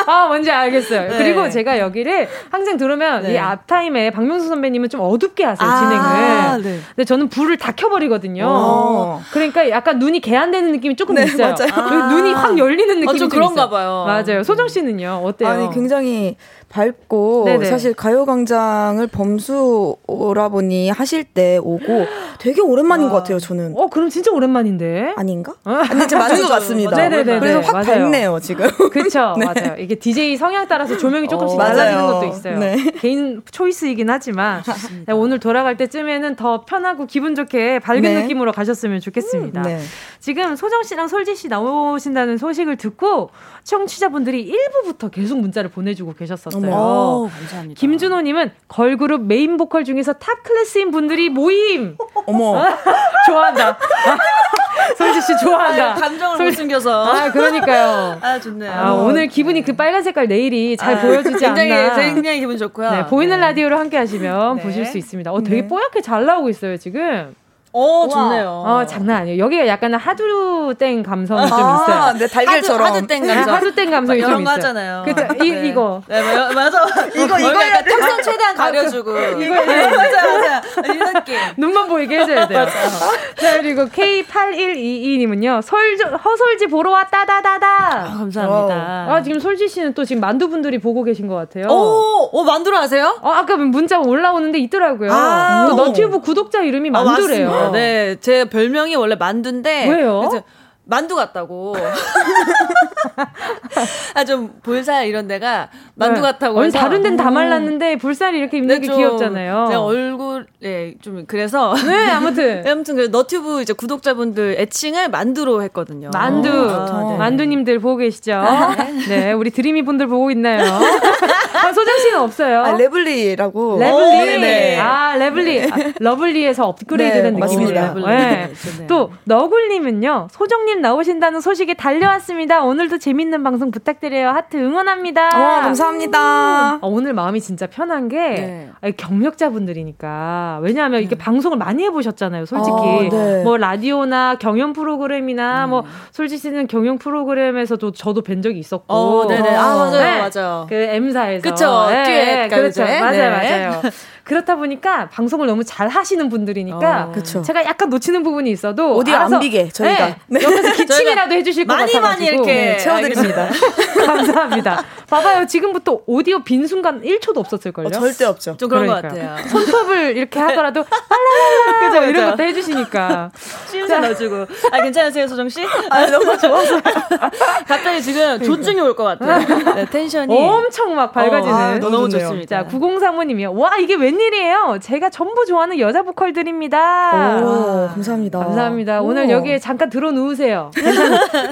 아 뭔지 알겠어요. 네. 그리고 제가 여기를 항상 들으면 네. 이 앞타임에 박명수 선배님은 좀 어둡게 하세요 아, 진행을. 네. 근데 저는 불을 다 켜버리거든요. 오. 그러니까 약간 눈이 개안되는 느낌이 조금 네, 있어요. 맞아요. 아. 눈이 확 열리는 느낌이 어, 좀 그런가 있어요. 봐요. 맞아요. 소정 씨는요 어때요? 아니 굉장히 밝고 네네. 사실 가요광장을 범수 오라버니 하실 때 오고 되게 오랜만인 아. 것 같아요 저는. 어 그럼 진짜 오랜만인데. 아닌가? 어? 아니 맞는 있는 것 같습니다. 네네네. 그래서 확 밝네요 지금. 그렇죠, 네. 맞아요. 이게 DJ 성향 따라서 조명이 조금씩 어, 달라지는 것도 있어요. 네. 개인 초이스이긴 하지만 네, 오늘 돌아갈 때쯤에는 더 편하고 기분 좋게 밝은 네. 느낌으로 가셨으면 좋겠습니다. 음, 네. 지금 소정 씨랑 솔지 씨 나오신다는 소식을 듣고 청취자분들이 1부부터 계속 문자를 보내주고 계셨었어요. 오, 감사합니다. 김준호님은 걸그룹 메인 보컬 중에서 top class인 분들이 모임. 어머. 좋아한다. 솔지 씨 좋아한다. 아유, 감정을 솔... 못 숨겨서. 아, 그러니까요. 아, 좋네요. 아, 오늘 기분이 그 빨간 색깔 네일이 잘 아, 보여주지 굉장히, 않나. 굉장히 기분 좋고요. 네, 보이는 네. 라디오로 함께 하시면 네. 보실 수 있습니다. 어, 되게 네. 뽀얗게 잘 나오고 있어요, 지금. 어, 좋네요. 어, 장난 아니에요. 여기가 약간 하두땡 감성이 아, 좀 있어요. 네, 달걀처럼. 하두, 땡 감성. 하두땡 감성이 좀 있어요. 하잖아요. 그쵸? 이, 네. 이거. 네, 맞아. 이거, 이거 약간 턱선 최대한 가려주고. 아, 그, 이거, 네, 맞아, 맞아. 이 느낌. 눈만 보이게 해줘야 돼요. 자, 그리고 K8122님은요, 솔, 허솔지 보러 왔다, 다다다. 아, 감사합니다. 아, 지금 솔지 씨는 또 지금 만두분들이 보고 계신 것 같아요. 오, 오, 만두를 아세요? 어, 아까 문자 올라오는데 있더라고요. 아, 너튜브 구독자 이름이 아, 만두래요. 아, 네, 제 별명이 원래 만두인데. 왜요? 만두 같다고. 아, 좀 볼살 이런 데가 만두 네. 같다고 해서. 다른 데는 다 음. 말랐는데 볼살이 이렇게 입는 게 귀엽잖아요. 제 얼굴에 좀 그래서. 네, 아무튼. 네, 아무튼 그 너튜브 이제 구독자분들 애칭을 만두로 했거든요. 만두. 아, 네. 만두님들 보고 계시죠? 네. 네, 우리 드리미 분들 보고 있나요? 아, 소정 씨는 없어요. 아, 레블리라고. 레블리. 네. 아, 레블리. 아, lovely에서 업그레이드된 네, 느낌이네요. 네. 또 너굴님은요. 소정님 나오신다는 소식에 달려왔습니다. 오늘도 재밌는 방송 부탁드려요. 하트 응원합니다. 와, 감사합니다. 아, 오늘 마음이 진짜 편한 게 네. 경력자분들이니까 왜냐하면 이렇게 네. 방송을 많이 해보셨잖아요. 솔직히 아, 네. 뭐 라디오나 경연 프로그램이나 뭐 솔직히 씨는 경연 프로그램에서도 저도 뵌 적이 있었고. 어, 네네. 아 맞아요, 네. 맞아요. 그 M사에서. 그쵸. 듀엣 그렇죠. 맞아요, 맞아요. 그렇다 보니까 방송을 너무 잘 하시는 분들이니까 어, 제가 약간 놓치는 부분이 있어도 어디 안 비게 저희가 네, 네. 옆에서 기침이라도 해주실 것 많이 같아가지고 많이 이렇게 네, 채워드립니다. 감사합니다. 봐봐요 지금부터 오디오 빈 순간 1초도 없었을 걸요? 어, 절대 없죠. 좀 그런 그러니까요. 것 같아요. 손톱을 이렇게 하더라도 그죠, 그죠. 이런 것도 해주시니까 씌우자 넣어주고 아 괜찮으세요 소정 씨? 아 너무 좋아서 갑자기 지금 조증이 올 것 같아요. 네, 텐션이 엄청 막 밝아지는 어, 아, 너무 좋습니다. 자 9035님이요. 와 이게 왜 웬일이에요? 제가 전부 좋아하는 여자 보컬들입니다. 오, 감사합니다. 감사합니다. 오. 늘 여기에 잠깐 들어 누우세요.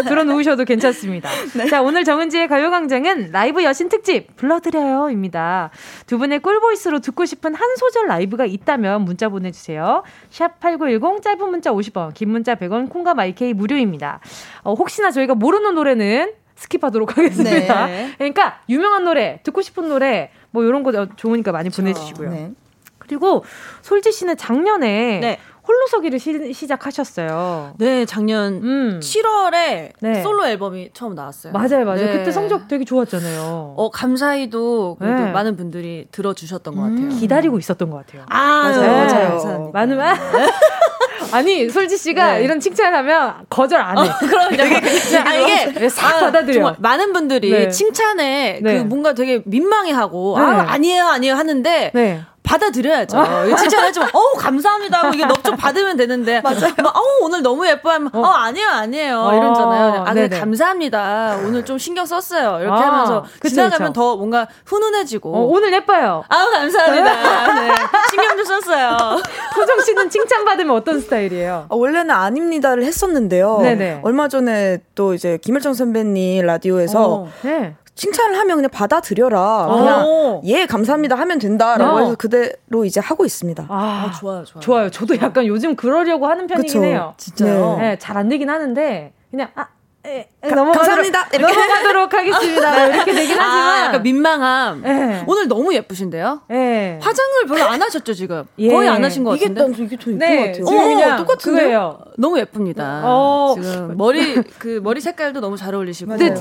들어 누우셔도 괜찮습니다. 네. 자, 오늘 정은지의 가요광장은 라이브 여신 특집 불러드려요입니다. 두 분의 꿀보이스로 듣고 싶은 한 소절 라이브가 있다면 문자 보내주세요. 샵 8910 짧은 문자 50원, 긴 문자 100원, 콩과 마이케이 무료입니다. 어, 혹시나 저희가 모르는 노래는 skip하도록 하겠습니다. 네. 그러니까 유명한 노래, 듣고 싶은 노래 뭐 이런 거 좋으니까 많이 그렇죠. 보내주시고요. 네. 그리고 솔지 씨는 작년에 네. 홀로서기를 시, 작하셨어요 네, 작년 음. 7월에 네. 솔로 앨범이 처음 나왔어요. 맞아요, 맞아요. 네. 그때 성적 되게 좋았잖아요. 어, 감사히도 네. 많은 분들이 들어주셨던 것 같아요. 음. 기다리고 있었던 것 같아요. 아, 맞아요. 맞아요. 맞아요. 많은, 아 니 솔지 씨가 네. 이런 칭찬하면 거절 안 해. 어, 그럼 되게 아, 이게 싹 아, 받아들여. 많은 분들이 네. 칭찬에 그 네. 뭔가 되게 민망해하고 아 네. 아니에요 아니에요 하는데 네. 받아들여야죠. 어. 칭찬해주면, 어우, 감사합니다. 이게 넙좀 받으면 되는데. 맞아요. 막, 어우, 오늘 너무 예뻐 하면, 어, 어 아니에요, 아니에요. 어. 이런잖아요. 아, 네, 감사합니다. 오늘 좀 신경 썼어요. 이렇게 아, 하면서 그쵸, 지나가면 그쵸. 더 뭔가 훈훈해지고. 어, 오늘 예뻐요. 아우, 감사합니다. 네. 신경 좀 썼어요. 소정 씨는 칭찬 받으면 어떤 스타일이에요? 어, 원래는 아닙니다를 했었는데요. 네네. 얼마 전에 또 이제 김일정 선배님 라디오에서 어. 네. 칭찬을 하면 그냥 받아들여라. 그냥 오. 예 감사합니다 하면 된다라고 어. 해서 그대로 이제 하고 있습니다. 아, 아, 좋아요, 좋아요. 좋아요. 저도 약간 요즘 그러려고 하는 편이긴 그쵸. 해요. 진짜요? 네, 잘안 되긴 하는데 그냥 아 네, 감사합니다. 이렇게. 넘어가도록 하겠습니다. 네. 이렇게 되긴 아, 하지만 약간 민망함. 네. 오늘 너무 예쁘신데요? 네. 화장을 별로 안 하셨죠 지금? 예. 거의 안 하신 것 같은데. 이게 이게 더 예쁜 네. 것 같아요. 어, 그냥 똑같은데요? 너무 예쁩니다. 어. 지금 머리 그 머리 색깔도 너무 잘 어울리시고. 근데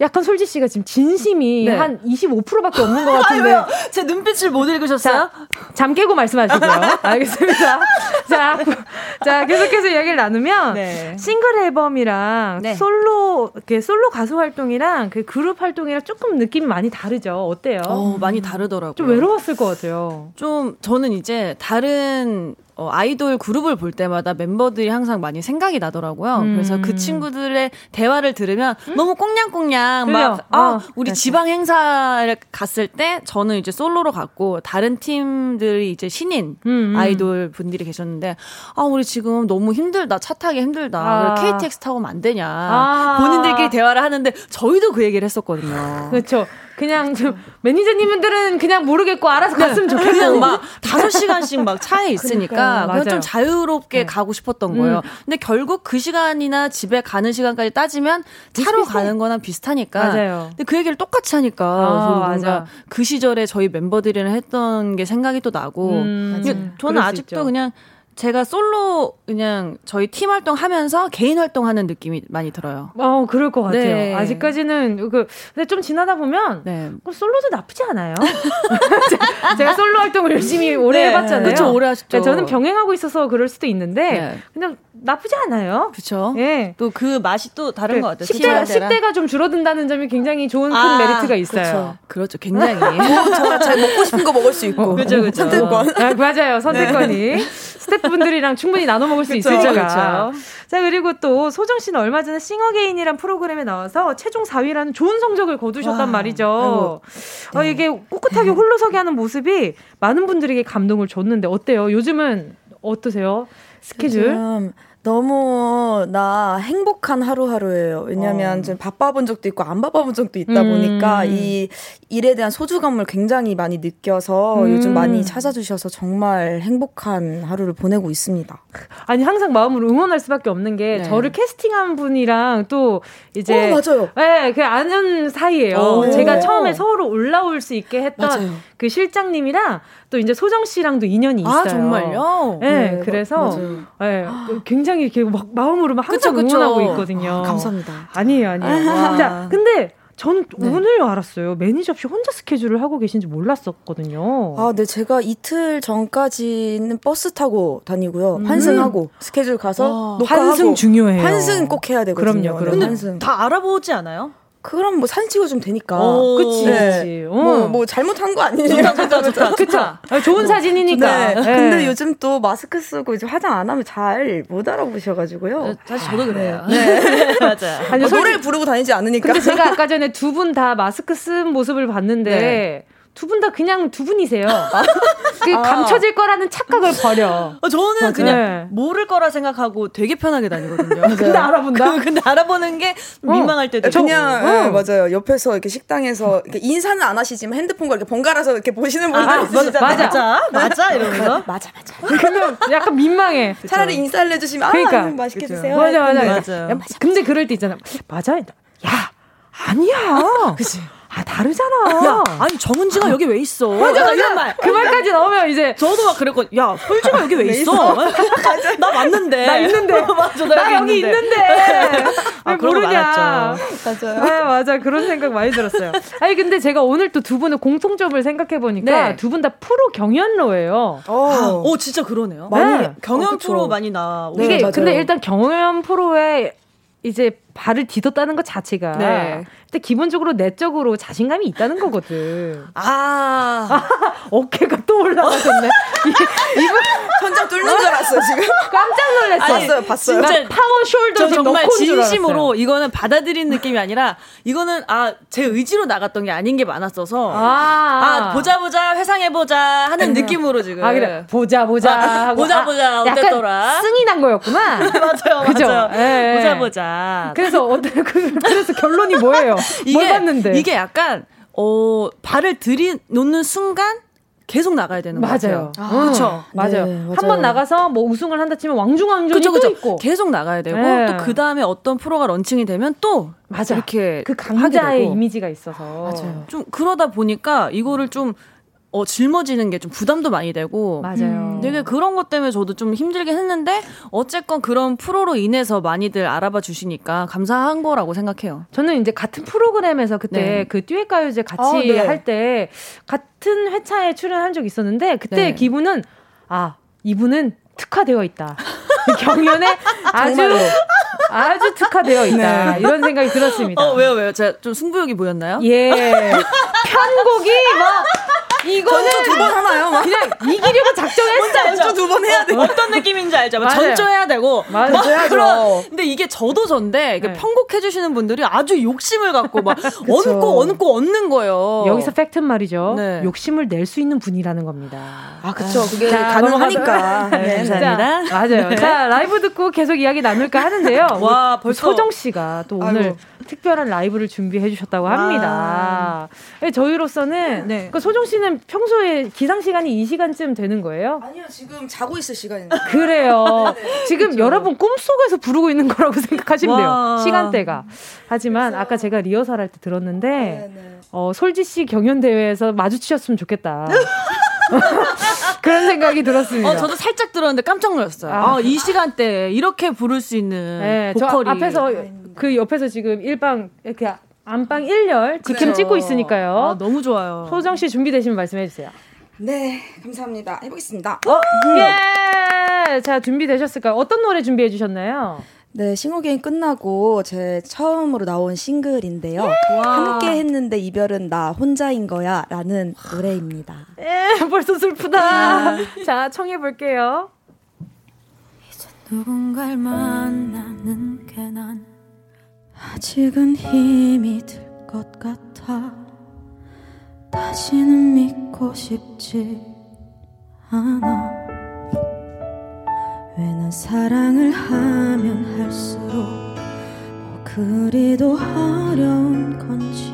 약간 솔지 씨가 지금 진심이 네. 한 25%밖에 없는 것 같은데. 아유, 제 눈빛을 못 읽으셨어요? 자, 잠 깨고 말씀하시고요. 알겠습니다. 자, 자 계속해서 이야기를 나누면 네. 싱글 앨범이랑 네. 솔로 그 솔로 가수 활동이랑 그 그룹 활동이랑 조금 느낌이 많이 다르죠. 어때요? 어, 많이 다르더라고요. 좀 외로웠을 것 같아요. 좀 저는 이제 다른 어, 아이돌 그룹을 볼 때마다 멤버들이 항상 많이 생각이 나더라고요. 음. 그래서 그 친구들의 대화를 들으면 음? 너무 꽁냥꽁냥 막, 아, 어, 우리 그렇죠. 지방 행사를 갔을 때 저는 이제 솔로로 갔고 다른 팀들이 이제 신인 음, 음. 아이돌 분들이 계셨는데 아, 우리 지금 너무 힘들다. 차 타기 힘들다. 아. KTX 타고 면안 되냐. 아. 본인들끼리 대화를 하는데 저희도 그 얘기를 했었거든요. 그렇죠. 그냥 좀 매니저님들은 그냥 모르겠고 알아서 네. 갔으면 좋겠고 그냥 막 다섯 시간씩 막 차에 있으니까 그냥 좀 자유롭게 네. 가고 싶었던 음. 거예요. 근데 결국 그 시간이나 집에 가는 시간까지 따지면 차로 비슷해. 가는 거나 비슷하니까. 맞아요. 근데 그 얘기를 똑같이 하니까 어, 뭔가 그 시절에 저희 멤버들이랑 했던 게 생각이 또 나고. 음, 저는 아직도 그냥 제가 솔로 그냥 저희 팀 활동하면서 개인 활동하는 느낌이 많이 들어요. 어, 그럴 것 같아요. 네. 아직까지는 그 근데 좀 지나다 보면 네. 솔로도 나쁘지 않아요. 제가 솔로 활동을 열심히 오래 네. 해봤잖아요. 그렇죠, 오래 하셨죠. 저는 병행하고 있어서 그럴 수도 있는데 네. 그냥 나쁘지 않아요. 그렇죠. 예. 또 그 맛이 또 다른 그, 것 같아요. 10대, 10대가 좀 줄어든다는 점이 굉장히 좋은 큰 아, 메리트가 있어요. 그렇죠. 그렇죠. 굉장히. 잘 먹고 싶은 거 먹을 수 있고. 어, 그렇죠, 그렇죠. 선택권. 아, 맞아요. 선택권이. 네. 스태프분들이랑 충분히 나눠 먹을 수 그쵸, 있으니까. 그쵸. 자, 그리고 또 소정 씨는 얼마 전에 싱어게인이란 프로그램에 나와서 최종 4위라는 좋은 성적을 거두셨단 와, 말이죠. 네. 어, 이게 꿋꿋하게 홀로서기 하는 모습이 많은 분들에게 감동을 줬는데 어때요? 요즘은 어떠세요? 스케줄? 너무 나 행복한 하루하루예요. 왜냐면 어. 좀 바빠본 적도 있고 안 바빠본 적도 있다 음. 보니까 이 일에 대한 소중함을 굉장히 많이 느껴서 음. 요즘 많이 찾아주셔서 정말 행복한 하루를 보내고 있습니다. 아니 항상 마음으로 응원할 수밖에 없는 게 네. 저를 캐스팅한 분이랑 또 이제 어, 맞아요. 네, 그 아는 사이예요. 어. 제가 처음에 서울로 올라올 수 있게 했던 맞아요. 그 실장님이랑 또 이제 소정 씨랑도 인연이 아, 있어요. 아 정말요? 네, 네 그래서 네, 굉장히 이렇게 막 마음으로 막 항상 그쵸, 그쵸. 응원하고 있거든요. 아, 감사합니다. 아니에요, 아니에요. 자, 근데 저는 네. 오늘 알았어요. 매니저 없이 혼자 스케줄을 하고 계신지 몰랐었거든요. 아, 네. 제가 이틀 전까지는 버스 타고 다니고요. 음. 환승하고 스케줄 가서 와, 환승 중요해요. 환승 꼭 해야 되거든요. 그럼요. 그럼요. 근데 다 알아보지 않아요? 그럼 뭐 사진 찍어주면 되니까. 오, 그치, 네. 어. 뭐, 뭐 잘못한 거 좋다. 그쵸. 아, 좋은 사진이니까. 네. 네. 근데 요즘 또 마스크 쓰고 이제 화장 안 하면 잘 못 알아보셔가지고요. 네, 사실 저도 그래요. 네. 네. 맞아요. 아니, 어, 노래를 부르고 다니지 않으니까. 근데 제가 아까 전에 두 분 다 마스크 쓴 모습을 봤는데 네. 두 분 다 그냥 두 분이세요. 그 아. 감춰질 거라는 착각을 버려. 어, 저는 맞아. 그냥 네. 모를 거라 생각하고 되게 편하게 다니거든요. 근데 알아본다. 그, 근데 알아보는 게 어. 민망할 때도 저, 그냥 네, 어. 맞아요. 옆에서 이렇게 식당에서 이렇게 인사는 안 하시지만 핸드폰과 이렇게 번갈아서 이렇게 보시는 분들 아, 있으시잖아요. 맞아, 맞아, 맞아 이러면서 맞아, 맞아. 그러면 약간 민망해. 차라리 인사를 해주시면 그러니까. 아, 맛있게 그쵸. 드세요. 맞아, 맞아, 맞아. 야, 맞아. 근데 그럴 때 있잖아. 맞아, 야, 아니야. 그치. 아 다르잖아. 야, 아니 정은지가 아. 여기 왜 있어? 맞아, 맞아. 이런 말. 그 말까지 나오면 이제 저도 막 그랬거든. 야, 솔지가 여기 왜 있어? 나 맞는데. 나 있는데. 맞아, 나, 나 여기 있는데. 있는데. 아, 모르냐. 맞아요. 아, 맞아. 그런 생각 많이 들었어요. 아니 근데 제가 오늘 또 두 분의 공통점을 생각해 보니까 네. 두분 다 프로 경연러예요. 어, 오, 진짜 그러네요. 많이 네. 경연 어, 프로 많이 나. 이게 네, 근데 일단 경연 프로에 이제 발을 디뎠다는 것 자체가 네. 근데 기본적으로 내적으로 자신감이 있다는 거거든. 아, 어깨가 또 올라가셨네. 이분 천장 뚫는 줄 알았어 지금. 깜짝 놀랐어. 아니, 봤어요, 봤어요. 진짜 power shoulder 정말 진심으로 이거는 받아들이는 느낌이 아니라 이거는 아 제 의지로 나갔던 게 아닌 게 많았어서 아, 아 보자 보자 회상해 보자 하는 느낌으로 지금. 아 그래 보자 보자 아, 보자 보자 어땠더라. 승이 난 거였구나. 맞아요, 그죠? 맞아요. 예, 보자 보자. 그래 서 어때? 그, 그래서 결론이 뭐예요? 이게, 봤는데? 이게 약간 어 발을 들이 놓는 순간 계속 나가야 되는 맞아요. 아, 그렇죠. 맞아요. 네, 한번 나가서 뭐 우승을 한다 치면 왕중왕전이 그쵸, 그쵸. 있고 계속 나가야 되고 네. 또그 다음에 어떤 프로가 런칭이 되면 또 맞아. 이렇게 그 강자의 이미지가 있어서 맞아요. 좀 그러다 보니까 이거를 좀 어, 짊어지는 게 좀 부담도 많이 되고. 맞아요. 음, 되게 그런 것 때문에 저도 좀 힘들긴 했는데, 어쨌건 그런 프로로 인해서 많이들 알아봐 주시니까 감사한 거라고 생각해요. 저는 이제 같은 프로그램에서 그때 네. 그 듀엣가요제 같이 아, 네. 할때, 같은 회차에 출연한 적이 있었는데, 그때 네. 기분은, 아, 이분은 특화되어 있다. 경연에 아주 아주 특화되어 있다. 네. 이런 생각이 들었습니다. 어, 왜요, 왜요? 제가 좀 승부욕이 보였나요? 예. 편곡이 막 이거는 두번 하나요? 막? 그냥 이기려고 작정했어요. 전주 두번 해야 돼. 어떤 느낌인지 알죠? 전조해야 되고. 맞아요. 그런, 근데 이게 저도 전데 네. 편곡해 주시는 분들이 아주 욕심을 갖고 막 얹고 얹고 얹는 거예요. 여기서 팩트 말이죠. 네. 욕심을 낼 수 있는 분이라는 겁니다. 아, 그쵸. 그게 자, 가능하니까. 네, 감사합니다. 자, 맞아요. 네. 자, 라이브 듣고 계속 이야기 나눌까 하는데요. 와, 벌써. 소정 씨가 또 오늘 아이고. 특별한 라이브를 준비해 주셨다고 합니다. 네, 저희로서는 네. 그러니까 소정 씨는 평소에 기상 시간이 이 시간쯤 되는 거예요? 아니요, 지금 자고 있을 시간입니다. 그래요. 네, 지금 그렇죠. 여러분 꿈속에서 부르고 있는 거라고 생각하시면 돼요. 시간대가. 하지만 그래서... 아까 제가 리허설 할 때 들었는데 네, 네. 어, 솔지 씨 경연 대회에서 마주치셨으면 좋겠다. 그런 생각이 들었습니다. 어, 저도 살짝 들었는데 깜짝 놀랐어요. 아, 아, 이 시간대에 이렇게 부를 수 있는 네, 보컬이. 앞에서 그 옆에서 지금 일방 이렇게 안방 1열 지캠 찍고 있으니까요. 아, 너무 좋아요. 소정 씨 준비되시면 말씀해 주세요. 네, 감사합니다. 해보겠습니다. 어? 예! 자, 준비되셨을까요? 어떤 노래 준비해 주셨나요? 네, 싱어게임 끝나고 제 처음으로 나온 싱글인데요. 예! 함께 했는데 이별은 나 혼자인 거야 라는 노래입니다. 예, 벌써 슬프다. 자, 청해 볼게요. 이제 누군가를 만나는 게 난 아직은 힘이 들 것 같아 다시는 믿고 싶지 않아 왜 난 사랑을 하면 할수록 뭐 그리도 어려운 건지.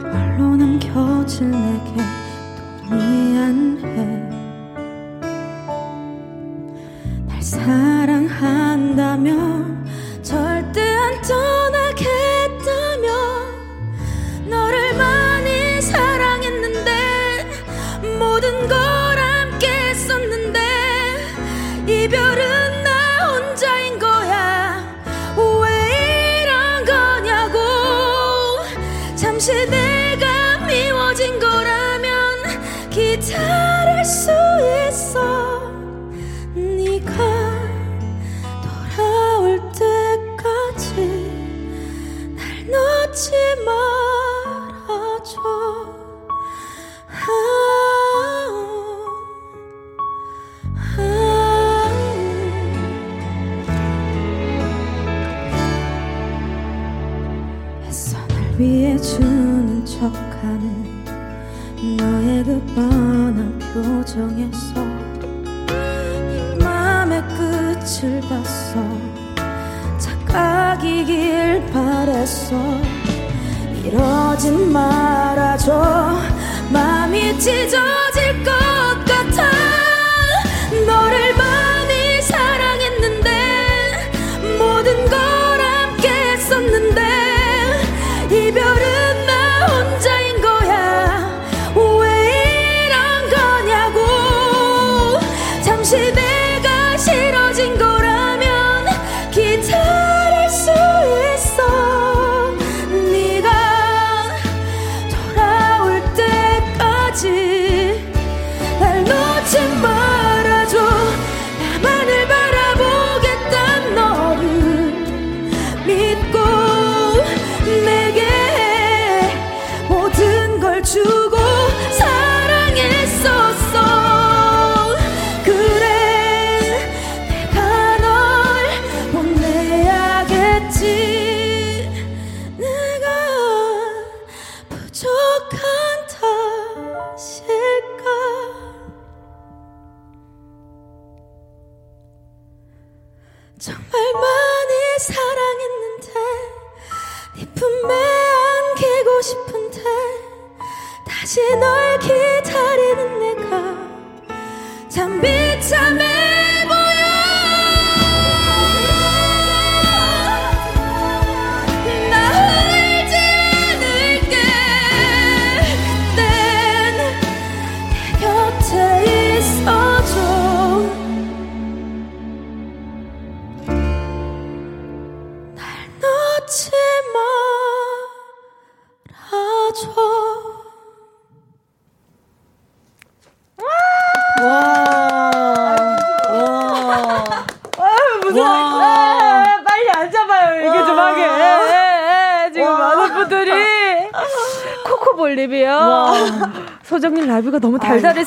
말로 남겨질 내게 또 미안해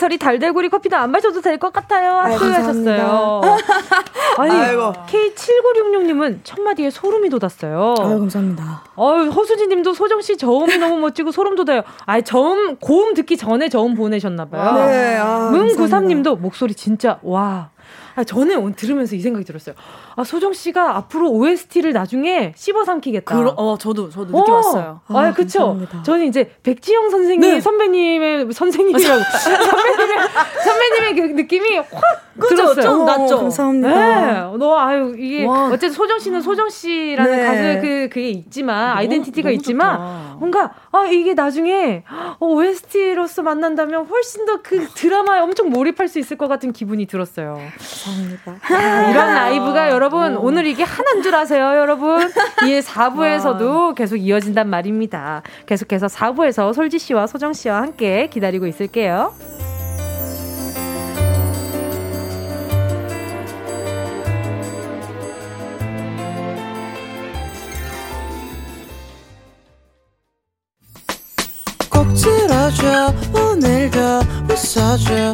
달달해서 이 달달구리 커피도 안 마셔도 될 것 같아요. 하셨어요. 아니, 아이고. K7966님은 첫 마디에 소름이 돋았어요. 아유, 감사합니다. 어유 허수진 님도 소정 씨 저음이 너무 멋지고 소름 돋아요. 아, 저음 고음 듣기 전에 저음 보내셨나 봐요. 네. 아, 문구삼 님도 목소리 진짜 와. 아, 저는 오늘 들으면서 이 생각이 들었어요. 아, 소정 씨가 앞으로 OST를 나중에 씹어 삼키겠다. 그러, 어, 저도, 저도 느껴 왔어요. 아, 아 그쵸. 저는 이제 백지영 선생님, 네. 선배님의, 선생님이라고. 선배님의, 선배님의 그 느낌이 확 그죠? 들었어요. 좀 낫죠. 감사합니다. 네. 너 아유 이게 와. 어쨌든 소정 씨는 소정 씨라는 네. 가수의 그 그게 있지만 너무, 아이덴티티가 너무 있지만 좋다. 뭔가 아 이게 나중에 어, OST로서 만난다면 훨씬 더 그 드라마에 엄청 몰입할 수 있을 것 같은 기분이 들었어요. 감사합니다. 이런 라이브가 여러분 오. 오늘 이게 하나인 줄 아세요, 여러분? 이 4부에서도 계속 이어진단 말입니다. 계속해서 4부에서 솔지 씨와 소정 씨와 함께 기다리고 있을게요. 들어줘 오늘도 웃어줘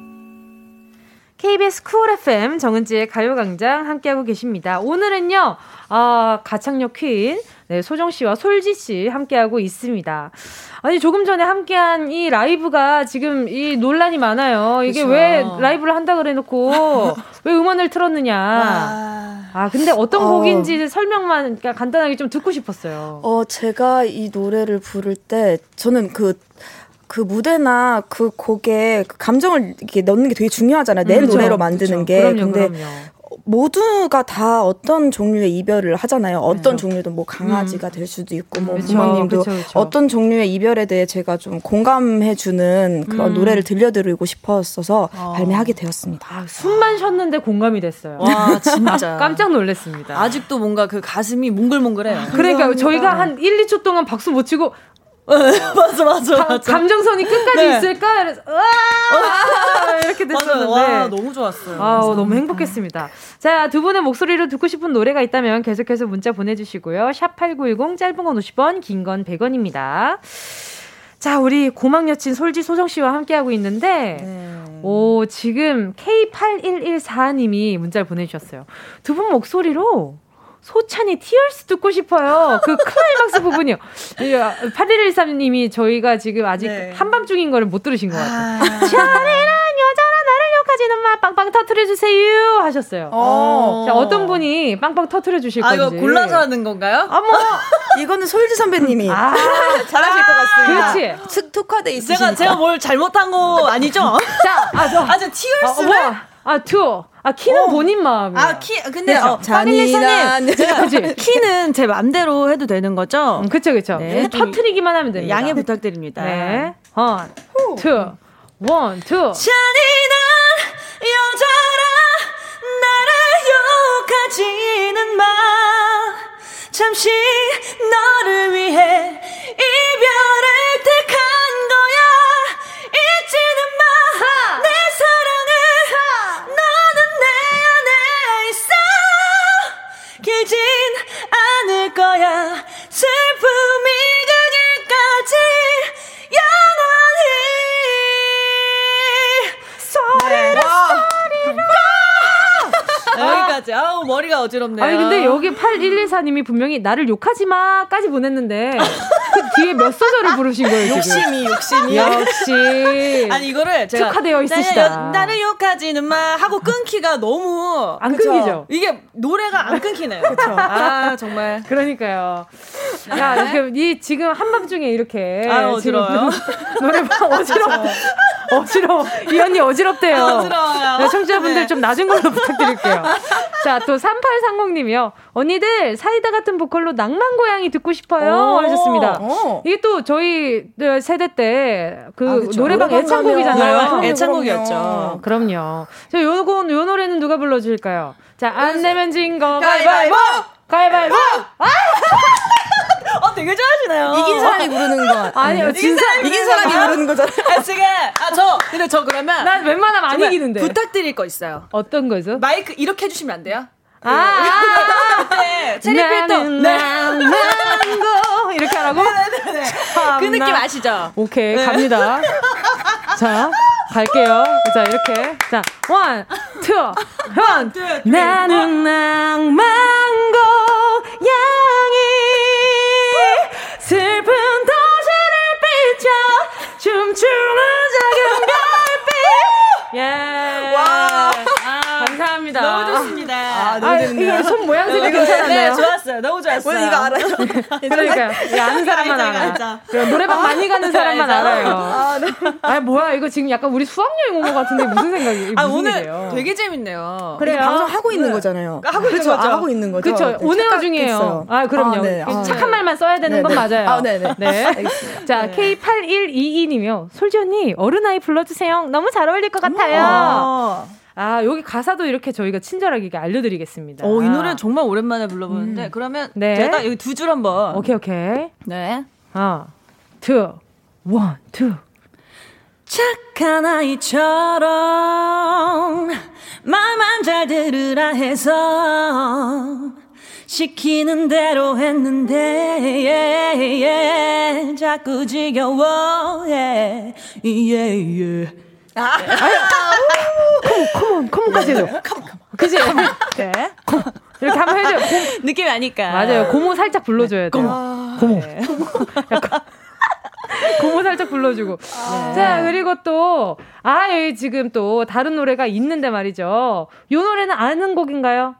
KBS 쿨 FM 정은지의 가요광장 함께하고 계십니다. 오늘은요, 아, 가창력 퀸, 네, 소정 씨와 솔지 씨 함께하고 있습니다. 아니, 조금 전에 함께한 이 라이브가 지금 이 논란이 많아요. 이게 그쵸. 왜 라이브를 한다 그래 놓고 왜 음원을 틀었느냐. 아, 아 근데 어떤 어. 곡인지 설명만 간단하게 좀 듣고 싶었어요. 어, 제가 이 노래를 부를 때 저는 그 그 무대나 그 곡에 그 감정을 이렇게 넣는 게 되게 중요하잖아요. 내 음, 노래로 만드는 그쵸. 게. 그럼요, 근데 그럼요. 모두가 다 어떤 종류의 이별을 하잖아요. 어떤 그쵸. 종류도 뭐 강아지가 음. 될 수도 있고 뭐 부모님도 어떤 종류의 이별에 대해 제가 좀 공감해 주는 그런 음. 노래를 들려드리고 싶었어서 어. 발매하게 되었습니다. 아, 숨만 쉬었는데 공감이 됐어요. 와 진짜 깜짝 놀랐습니다. 아직도 뭔가 그 가슴이 몽글몽글해요. 그러니까 저희가 한 1, 2초 동안 박수 못 치고 맞아, 맞아, 가, 맞아. 감정선이 끝까지 네. 있을까? 그래서, 으아! 이렇게 됐었는데. 와, 너무 좋았어요. 아, 너무 행복했습니다. 자, 두 분의 목소리로 듣고 싶은 노래가 있다면 계속해서 문자 보내 주시고요. 샵8910, 짧은 건 50원, 긴 건 100원입니다. 자, 우리 고막 여친 솔지 소정 씨와 함께하고 있는데, 네. 오, 지금 K8114님이 문자를 보내주셨어요. 두 분 목소리로 소찬이 Tears 듣고 싶어요. 그 클라이막스 부분이요. 8113님이 저희가 지금 아직 네. 한밤중인 거를 못 들으신 것 같아요. 아. 잔인한 여자라 나를 욕하지는 마 빵빵 터트려주세요 하셨어요. 어. 자, 어떤 분이 빵빵 터트려주실 건지. 아, 이거 골라서 하는 건가요? 아, 뭐. 이거는 솔지 선배님이 아, 잘하실 것 같습니다. 그렇지. 특화돼 있으시니까. 제가, 제가 뭘 잘못한 거 아니죠? 자, 아, 저. 아, 저 Tears를. 아, 뭐. 아, 투어. 아 키는 어. 본인 마음이에요. 아 키, 근데 어, 잔인한 제가 키는 제 맘대로 해도 되는 거죠? 음, 그쵸 그쵸. 네, 터트리기만 하면 됩니다. 양해 부탁드립니다. 네, one, 투, 원, 투. 잔인한 여자라 나를 욕하지는 마. 잠시 너를 위해 이별을 거야. 슬픔이 그길까지 영원히. 소리를 소리를 여기까지. 아우, 머리가 어지럽네요. 아니, 근데 여기 8114님이 분명히 나를 욕하지 마까지 보냈는데, 그 뒤에 몇 소절을 부르신 거예요, 욕심이, 욕심이. 역시. 아니, 이거를 제가. 특화되어 있으시다. 나를 욕하지는 마 하고 끊기가 너무. 안 그쵸? 끊기죠? 이게 노래가 안 끊기네요. 그쵸. 아, 정말. 그러니까요. 야, 지금, 이, 지금 한밤 중에 이렇게. 아, 어지러워요. 노래방 어지러워. 어지러워. 이 언니 어지럽대요. 어지러워요. 네, 청취자분들 네. 좀 낮은 걸로 부탁드릴게요. 자, 또 3830님이요. 언니들 사이다 같은 보컬로 낭만 고양이 듣고 싶어요. 하셨습니다. 오. 어. 이게 또 저희 세대 때그 노래방 애창곡이잖아요. 애창곡이었죠. 그럼요. 저 요거 요 노래는 누가 불러주실까요? 자, 안 내면 진 거 가위바위보! 가위바위보! 아! 어, 되게 좋아하시네요. 이긴 사람이 부르는 거. 아니요, 진 사람이 이긴 사람이 부르는 거잖아요. 아, 지금, 아, 저, 근데 저 그러면. 난 웬만하면 안 이기는데. 부탁드릴 거 있어요. 어떤 거죠? 마이크 이렇게 해주시면 안 돼요? 아, 아, 아, 네. 체리 필터. 네. 망고. 이렇게 하라고? 네네네. 그 느낌 아시죠? 오케이, 네. 갑니다. 자, 갈게요. 자, 이렇게. 자, one, two, one. 나는 낭만고양이 슬픈 도시를 비춰 춤추는 작은 별빛. 예. 와. 감사합니다. 너무 좋습니다. 아, 너무 재밌네요. 아, 손 모양새가 네, 괜찮았네요. 네, 좋았어요. 너무 좋았어요. 오늘 이거 알아요? 그러니까 아는 사람만 알아. 노래방 많이 가는 사람만 알아요. 아, 네. 아, 뭐야 이거 지금 약간 우리 수학여행 온 것 같은데 무슨 생각이 아, 오늘 일이에요? 되게 재밌네요. 그래요? 방송 하고 있는 네. 거잖아요. 하고 있는 그렇죠? 거죠. 아, 하고 있는 거죠. 그렇죠. 온에어 중이에요. 아, 그럼요. 아, 네. 아, 착한 말만 써야 되는 네, 건 맞아요. 아, 네네. 네. 자, K8122님이요. 솔지 언니, 어른아이 불러주세요. 너무 잘 어울릴 것 같아요. 아, 여기 가사도 이렇게 저희가 친절하게 알려드리겠습니다. 오, 이 노래 정말 오랜만에 불러보는데, 음. 그러면 네. 제가 여기 두 줄 한번. 오케이, 오케이. 네. 하나, two, one, two. 착한 아이처럼 말만 잘 들으라 해서 시키는 대로 했는데 yeah, yeah, 자꾸 지겨워 yeah, yeah, yeah. 아, 컴온, 컴온, 컴온까지 해줘. 그지? 네. 이렇게 한번 해줘요. 고, 느낌이 아니까. 맞아요. 고모 살짝 불러줘야 돼요. 아, 고모. 네. 고모 살짝 불러주고. 네. 자, 그리고 또, 아, 여기 지금 또 다른 노래가 있는데 말이죠. 이 노래는 아는 곡인가요?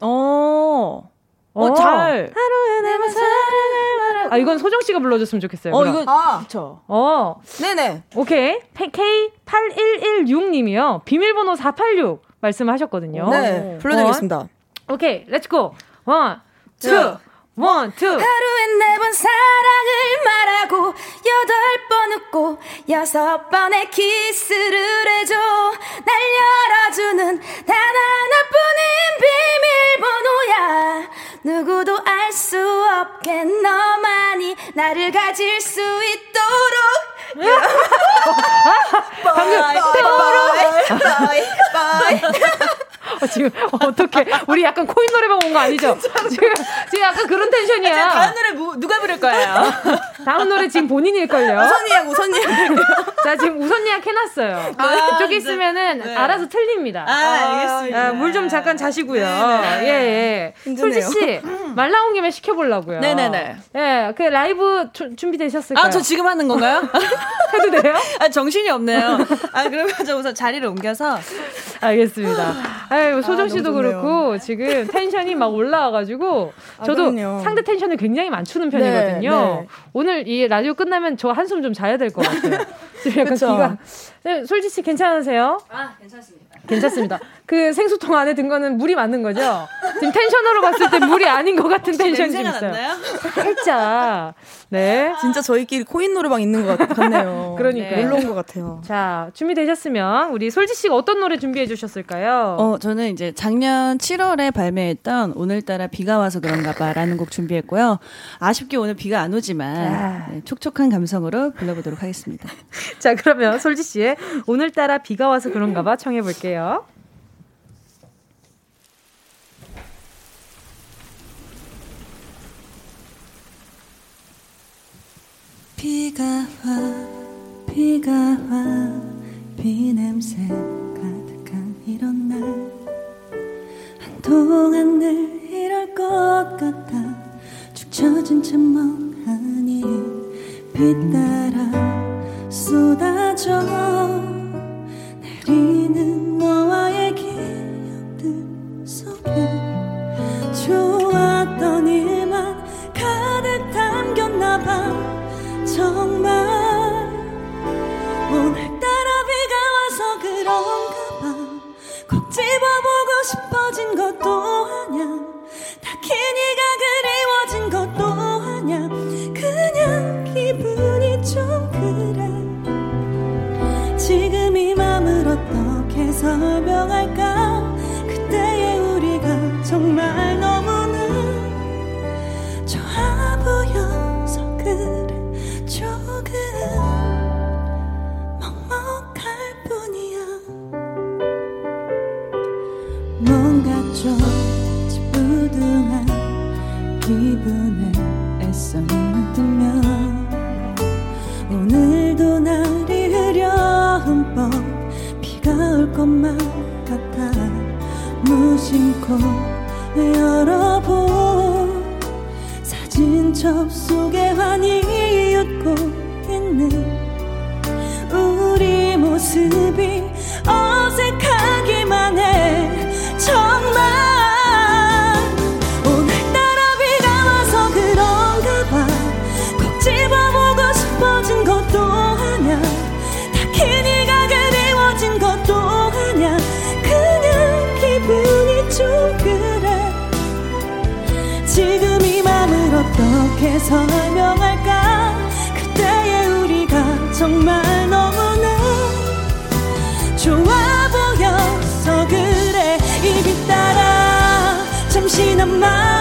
어. 어, 잘. 하루에 내만 사랑을. 아, 이건 소정 씨가 불러줬으면 좋겠어요. 어, 그럼. 이거, 아, 그쵸. 어. 네네. 오케이. K8116님이요. 비밀번호 486 말씀하셨거든요. 네. 불러드리겠습니다. 원. 오케이. Let's go. One, two. One, two. 하루에 네 번 사랑을 말하고 여덟 번 웃고 여섯 번의 키스를 해줘. 날 열어주는 단 하나뿐인 비밀번호야. 누구도 알 수 없게 너만이 나를 가질 수 있도록. 방금 바이 바이 바이 어, 지금 어떻게 우리 약간 코인 노래방 온 거 아니죠? 지금 지금 약간 그런 텐션이야. 다음 노래 뭐, 누가 부를 거예요? 다음 노래 지금 본인일 걸요. 우선 예약 우선 예약. 자 지금 우선 예약 해놨어요. 아, 이쪽에 네. 있으면은 네. 알아서 틀립니다. 아, 알겠습니다. 아, 물좀 잠깐 자시고요. 네, 네. 예 예. 솔지 씨 말 나온 김에 시켜보려고요. 네네네. 예, 그 라이브 주, 준비되셨을까요? 아, 저 지금 하는 건가요? 해도 돼요? 아, 정신이 없네요. 아, 그러면 저 우선 자리를 옮겨서. 알겠습니다. 아유, 소정 씨도 아, 그렇고 지금 텐션이 막 올라와가지고 아, 저도 아, 상대 텐션을 굉장히 맞추는 편이거든요. 네, 네. 오늘 이 라디오 끝나면 저 한숨 좀 자야 될 것 같아요. 지금 약간 기가. 네, 솔지 씨 괜찮으세요? 아, 괜찮습니다. 괜찮습니다. 그 생수통 안에 든 거는 물이 맞는 거죠? 지금 텐션으로 봤을 때 물이 아닌 것 같은 텐션이 좀 있어요. 살짝. 네. 진짜 저희끼리 코인 노래방 있는 것 같네요. 그러니까 네. 놀러 온 것 같아요. 자, 준비되셨으면 우리 솔지 씨가 어떤 노래 준비해 주셨을까요? 어, 저는 이제 작년 7월에 발매했던 오늘따라 비가 와서 그런가 봐라는 곡 준비했고요. 아쉽게 오늘 비가 안 오지만 아. 네, 촉촉한 감성으로 불러보도록 하겠습니다. 자, 그러면 솔지 씨의 오늘따라 비가 와서 그런가 봐 청해 볼게요. 비가 와 비가 와 비냄새 가득한 이런 날 한동안 늘 이럴 것 같아 축 처진 채 멍하니 비 따라 쏟아져 내리는 너와의 기억들 속에 좋았던 일만 가득 담겼나 봐. 정말 오늘따라 비가 와서 그런가 봐꼭 집어보고 싶어진 것도 아냐 딱히 네가 그리워진 것도 아냐 그냥 설명할까? 그때의 우리가 정말 너무나 좋아 보여서 그래. 조금 먹먹할 뿐이야. 뭔가 좀 지부둥한 기분에 것만 같아. 무심코 열어본 사진 접속에 환히 웃고 있는 우리 모습이 어색하기만 해. 정말 어떻게 설명할까? 그때의 우리가 정말 너무나 좋아 보여서 그래. 입이 따라 잠시나마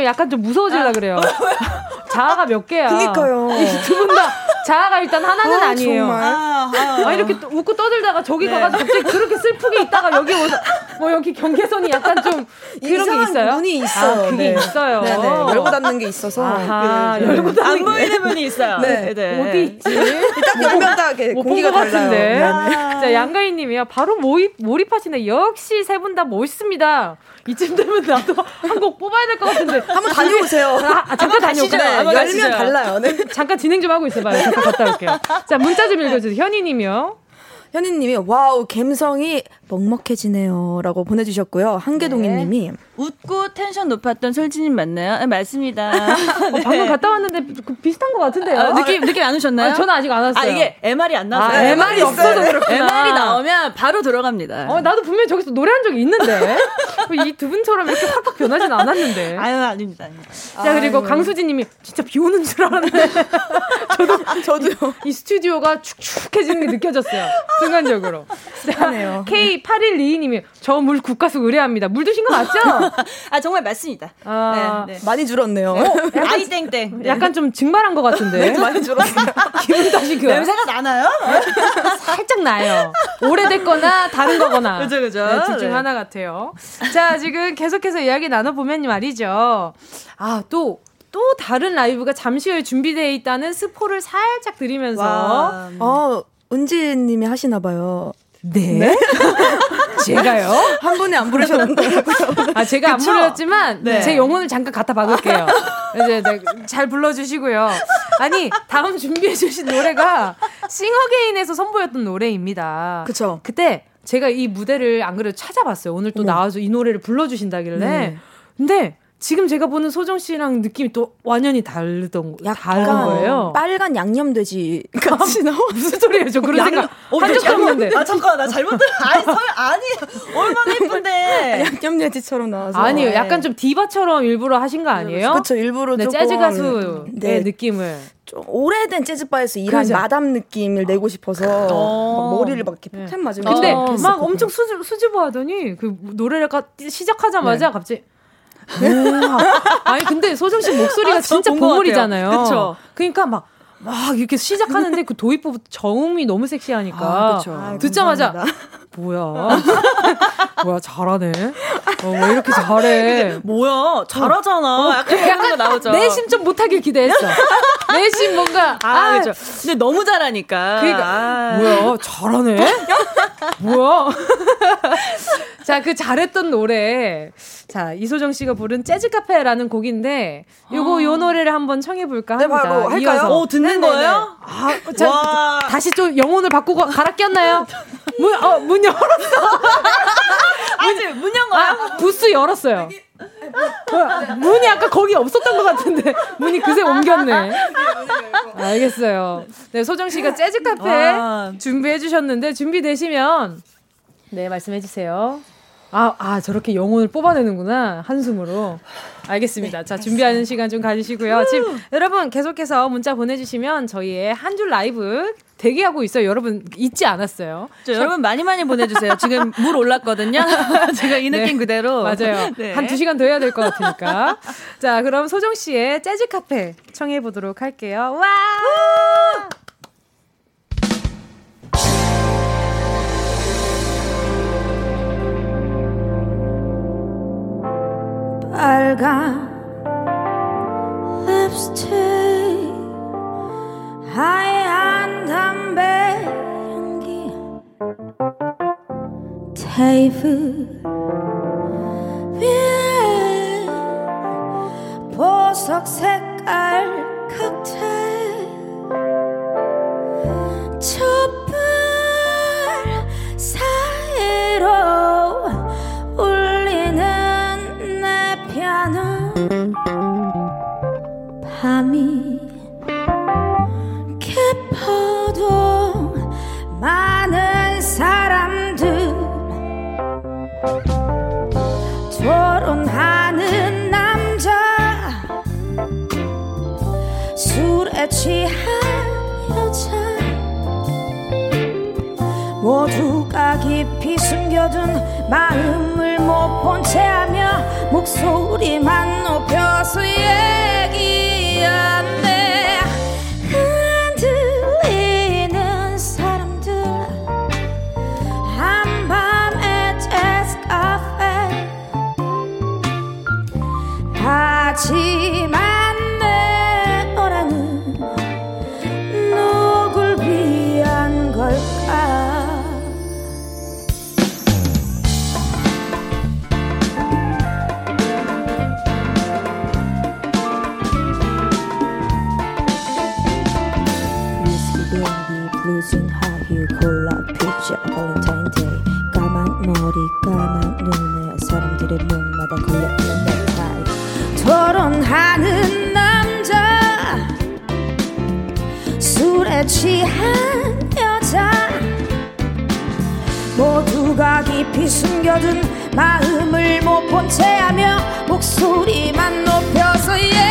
정도면 약간 좀 무서워질라 아. 그래요. 자아가 몇 개야. 그니까요. 두 분 다 자아가 일단 하나는 아, 니에요 아, 아, 아, 이렇게 웃고 떠들다가 저기 네. 가가지고 갑자기 그렇게 슬프게 있다가 여기 오서 뭐 여기 경계선이 약간 좀 그런 게 있어요. 문이 있어요. 아, 그게 네. 있어요. 네네. 열고 닫는 게 있어서. 아하, 네. 열고 닫는 안 보이는 문이 있어요. 네. 네. 어디 있지? 딱 열면 다 공기가 같은데. 자 양가희님이요. 바로 모입 몰입하시네. 역시 세 분 다 멋있습니다. 이쯤 되면 나도 한 곡 뽑아야 될 것 같은데. 한번 다녀오세요. 아, 아 잠깐 다녀오세요. 네, 열면 달라요. 네. 잠깐 진행 좀 하고 있어봐요. 잠깐 갔다 올게요. 자, 문자 좀 읽어주세요. 현희님이요. 현희님이 와우 감성이 먹먹해지네요. 라고 보내주셨고요. 한계동이님이. 네. 웃고 텐션 높았던 솔지님 맞나요? 네, 맞습니다. 어, 네. 방금 갔다 왔는데 그 비슷한 것 같은데요. 아, 느낌, 느낌 안 오셨나요? 아, 저는 아직 안 왔어요. 아, 이게 MR이 안 나와서. 아, MR이 없어서 그렇구나. MR이 나오면 바로 들어갑니다. 어, 나도 분명히 저기서 노래한 적이 있는데. 이 두 분처럼 이렇게 확확 변하진 않았는데. 아유, 아닙니다. 아닙니다. 자, 그리고 아유. 강수진 님이 진짜 비 오는 줄 알았는데. 저도, 저도요. 이, 이 스튜디오가 축축해지는 게 느껴졌어요. 순간적으로. 자, K8122님이 저 물 국가수 의뢰합니다. 물 드신 거 맞죠? 아 정말 맞습니다. 아, 네, 네. 많이 줄었네요. 어, 아이 땡땡. 네. 약간 좀 증발한 것 같은데. 네, 많이 줄었어요. 기분 탓이 그 냄새가 나나요? 살짝 나요. 오래됐거나 다른 거거나. 그죠 그죠. 네, 둘중 네. 하나 같아요. 자 지금 계속해서 이야기 나눠보면 말이죠. 아또 또 다른 라이브가 잠시 후에 준비되어 있다는 스포를 살짝 드리면서 어 은지님이 하시나 봐요. 네? 네? 제가요? 한 분이 안 부르셨는데. 아, 제가 그쵸? 안 부르셨지만, 네. 제 영혼을 잠깐 갖다 박을게요. 이제 네, 잘 불러주시고요. 아니, 다음 준비해주신 노래가 싱어게인에서 선보였던 노래입니다. 그쵸. 그때 제가 이 무대를 안 그래도 찾아봤어요. 오늘 또 어머. 나와서 이 노래를 불러주신다길래. 네. 근데 지금 제가 보는 소정 씨랑 느낌이 또 완전히 다르던 다른 거예요. 빨간 양념 돼지 같이 나와 무슨 소리예요? 저 그런 양, 생각 어, 한적 했는데. 아 잠깐 나 잘못 들. 아니 설 아니 얼마나 예쁜데. 양념 돼지처럼 나와서. 아니요, 약간 좀 디바처럼 일부러 하신 거 아니에요? 그렇죠, 일부러 네, 재즈 가수의 네. 느낌을. 좀 오래된 재즈바에서 일한 그렇죠. 마담 느낌을 내고 싶어서 어~ 머리를 막 이렇게 폭탄 맞으면 근데 막 엄청 수줍, 수줍어하더니 그 노래를 시작하자마자 네. 갑자기 아니 근데 소정 씨 목소리가 아, 진짜 보물이잖아요. 그쵸. 그러니까 막. 막 이렇게 시작하는데 그 도입부부터 저음이 너무 섹시하니까 아, 아, 듣자마자 뭐야? 뭐야 잘하네? 어, 왜 이렇게 잘해? 뭐야? 잘하잖아. 어, 약간 거 나오죠. 내심 좀 못하길 기대했어. 내심 뭔가 아, 아 그렇죠 근데 너무 잘하니까. 그러니까 아. 뭐야? 잘하네? 뭐야? 자 그 잘했던 노래. 자, 이소정 씨가 부른 재즈 카페라는 곡인데 요거 아. 요 노래를 한번 청해 볼까 네, 합니다. 네, 바로 할까요? 오, 듣는 네네네. 거예요? 아, 자, 다시 좀 영혼을 바꾸고 갈아 꼈나요? 문, 어, 문 열었어. 아직 문 연 거야? 아, 부스 열었어요. 문이 아까 거기 없었던 것 같은데 문이 그새 옮겼네. 알겠어요. 네, 소정 씨가 재즈 카페 준비해 주셨는데 준비되시면 네 말씀해 주세요. 아, 아, 저렇게 영혼을 뽑아내는구나. 한숨으로. 알겠습니다. 네, 자, 준비하는 시간 좀 가지시고요. 지금 여러분 계속해서 문자 보내주시면 저희의 한 줄 라이브 대기하고 있어요. 여러분 잊지 않았어요. 저, 여러분 많이 많이 보내주세요. 지금 물 올랐거든요. 제가 이 느낌 네, 그대로. 맞아요. 네. 한두 시간 더 해야 될 것 같으니까. 자, 그럼 소정 씨의 재즈 카페 청해 보도록 할게요. 와! 빨간 립스틱 하얀 담배 향기. 테이블 위에 보석 색깔 칵테일 촛 밤이 깊어도 많은 사람들 토론하는 남자 술에 취한 여자 모두 가 깊이 숨겨둔 마음을 못 본 채 하며 목소리만 높여서 얘 깊이 숨겨둔 마음을 못 본 채 하며 목소리만 높여서 얘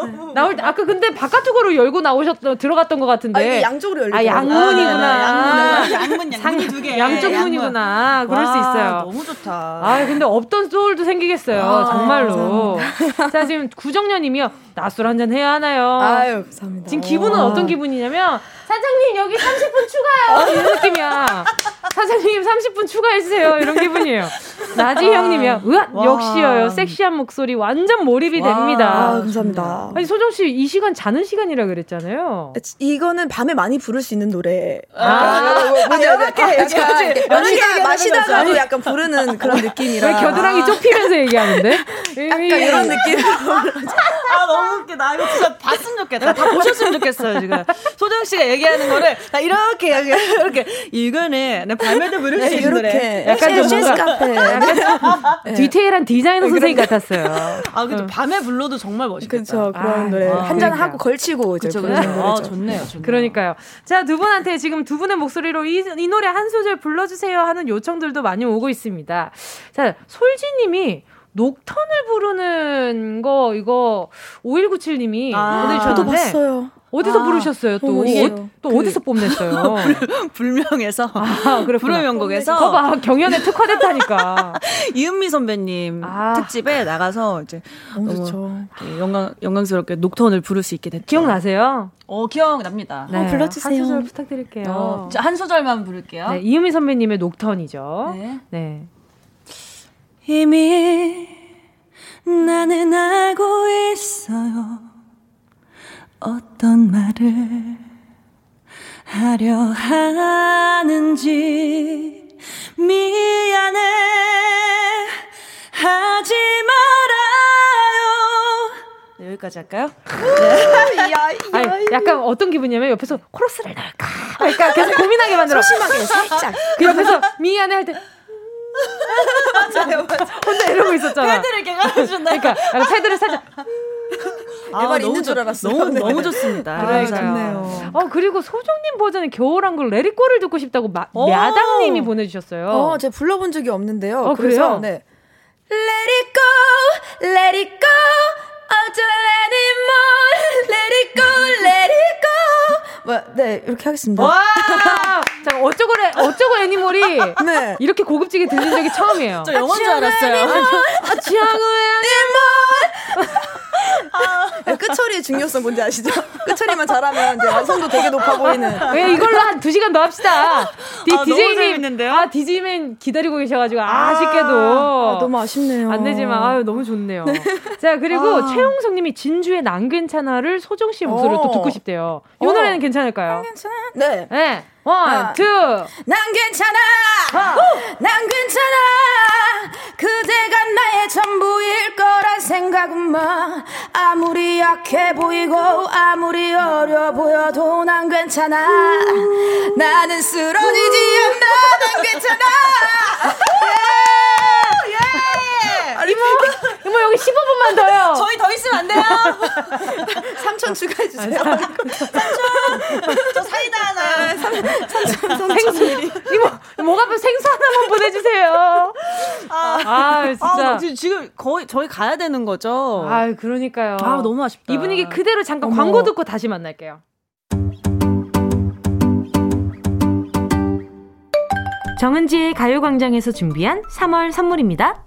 장담합니다. 아, 나올 때, 아까 근데 바깥쪽으로 열고 나오셨, 들어갔던 것 같은데. 아, 양쪽으로 열려 아, 양문이구나. 아, 양문, 양문 두 개. 양쪽 문이구나. 그럴 와, 수 있어요. 너무 좋다. 아, 근데 없던 소울도 생기겠어요. 아, 정말로. 감사합니다. 자, 지금 구정년 님이요. 낮술 한잔 해야 하나요? 아유, 감사합니다. 지금 기분은 어떤 기분이냐면 사장님 여기 30분 추가요 이런 느낌이야. 사장님 30분 추가해주세요 이런 기분이에요. 나지 형님이야. 으아 역시요 섹시한 목소리 완전 몰입이 와. 됩니다. 아, 감사합니다. 아니 소정 씨 이 시간 자는 시간이라 그랬잖아요. 이거는 밤에 많이 부를 수 있는 노래. 아, 이렇게 마시다 마시다가도 약간 부르는 그런 느낌이라. 왜 겨드랑이 좁히면서 얘기하는데? 약간 이런 느낌. 아 너무 웃기다. 이거 진짜 봤으면 좋겠다. 다 보셨으면 좋겠어요 지금. 소정 씨가 얘기하는 거를 다 이렇게 이렇게 이거는 내 밤에도 부를 수 네, 있는 노래. 약간 좀 뭔가 네. 디테일한 디자이너 선생님 같았어요. 아 그죠. 밤에 불러도 정말 멋있겠다. 그렇죠. 그런 아, 노래 아, 한잔 하고 걸치고 이제 그쵸, 그쵸. 아, 좋네요, 좋네요. 그러니까요. 자 두 분한테 지금 두 분의 목소리로 이, 이 노래 한 소절 불러주세요 하는 요청들도 많이 오고 있습니다. 자 솔지님이 녹턴을 부르는 거 이거 5197님이 아, 보내주셨는데 저도 봤어요. 어디서 아, 부르셨어요? 또, 어, 또 그, 어디서 뽐냈어요? 불, 명에서 아, 불의 명곡에서. 거봐, 경연에 특화됐다니까. 이은미 선배님 아. 특집에 나가서 이제 너무, 좋죠. 영광, 영광스럽게 녹턴을 부를 수 있게 됐죠. 기억나세요? 어, 기억납니다. 네, 어, 불러주세요. 한 소절 부탁드릴게요. 어, 한 소절만 부를게요. 네, 이은미 선배님의 녹턴이죠. 네. 네. 이미 나는 알고 있어요. 어떤 말을 하려 하는지 미안해 하지 말아요. 네, 여기까지 할까요? 네. 아니, 약간 어떤 기분이냐면 옆에서 코러스를 넣을까 그러니까 계속 고민하게 만들어. 소심하게 살짝. 그 옆에서 미안해 할 때. 맞아요, 맞아요. 혼자 이러고 있었잖아. 패드를 깔아준다. 그러니까 패드를 살짝. 아, 내말 있는 줄 알았어. 너무 네. 너무 좋습니다. 아, 좋네요. 어 그리고 소정님 버전의 겨울왕국 레리꼬를 듣고 싶다고 마, 야당님이 보내주셨어요. 어, 제가 불러본 적이 없는데요. 어, 그래서 그래요? 네. Let it go, let it go, 어쩌 anymore, let it go, let it go. 뭐, 네, 이렇게 하겠습니다. 와! 자, 어쩌고, 어쩌고 애니몰이 네. 이렇게 고급지게 들린 적이 처음이에요. 저 영어인 줄 알았어요. 아치앙의 애니몰! 아, 끝처리의 중요성 뭔지 아시죠? 끝처리만 잘하면 이제 완성도 되게 높아 보이는. 왜 이걸로 한 2시간 더 합시다. 디, 아, 디제이맨, 아, 디제이맨 기다리고 계셔가지고, 아, 아쉽게도. 아, 너무 아쉽네요. 안 되지만, 아유, 너무 좋네요. 네. 자, 그리고 아. 최홍석 님이 진주의 난 괜찮아를 소정 씨 목소리로 또 어. 듣고 싶대요. 이 어. 노래는 괜찮을까요? 난 괜찮아. 네. 네. One, two. 난 괜찮아. 어. 난 괜찮아. 그대가 나의 전부일 거란 생각은 마. 아무리 약해 보이고 아무리 어려 보여도 난 괜찮아. 나는 쓰러지지 않아. 난 괜찮아. 이모, 이모 여기 15분만 더요. 저희 더 있으면 안 돼요? 3천 추가해 주세요. 3천. 저 사이다 하나. 3천, 생수. 이모, 목 앞에 생수 하나만 보내주세요. 아, 아 진짜. 아, 지금 거의 저희 가야 되는 거죠? 아 그러니까요. 아, 너무 아쉽다. 이 분위기 그대로 잠깐 어머. 광고 듣고 다시 만날게요. 정은지의 가요광장에서 준비한 3월 선물입니다.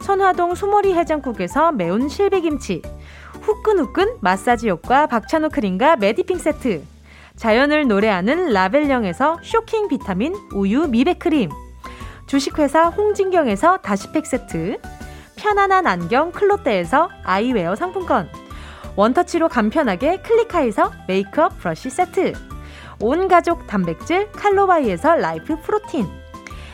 선화동 소머리 해장국에서 매운 실비김치, 후끈후끈 마사지 효과 박찬호 크림과 메디핑 세트, 자연을 노래하는 라벨령에서 쇼킹 비타민 우유 미백 크림, 주식회사 홍진경에서 다시팩 세트, 편안한 안경 클로떼에서 아이웨어 상품권, 원터치로 간편하게 클리카에서 메이크업 브러쉬 세트, 온 가족 단백질 칼로바이에서 라이프 프로틴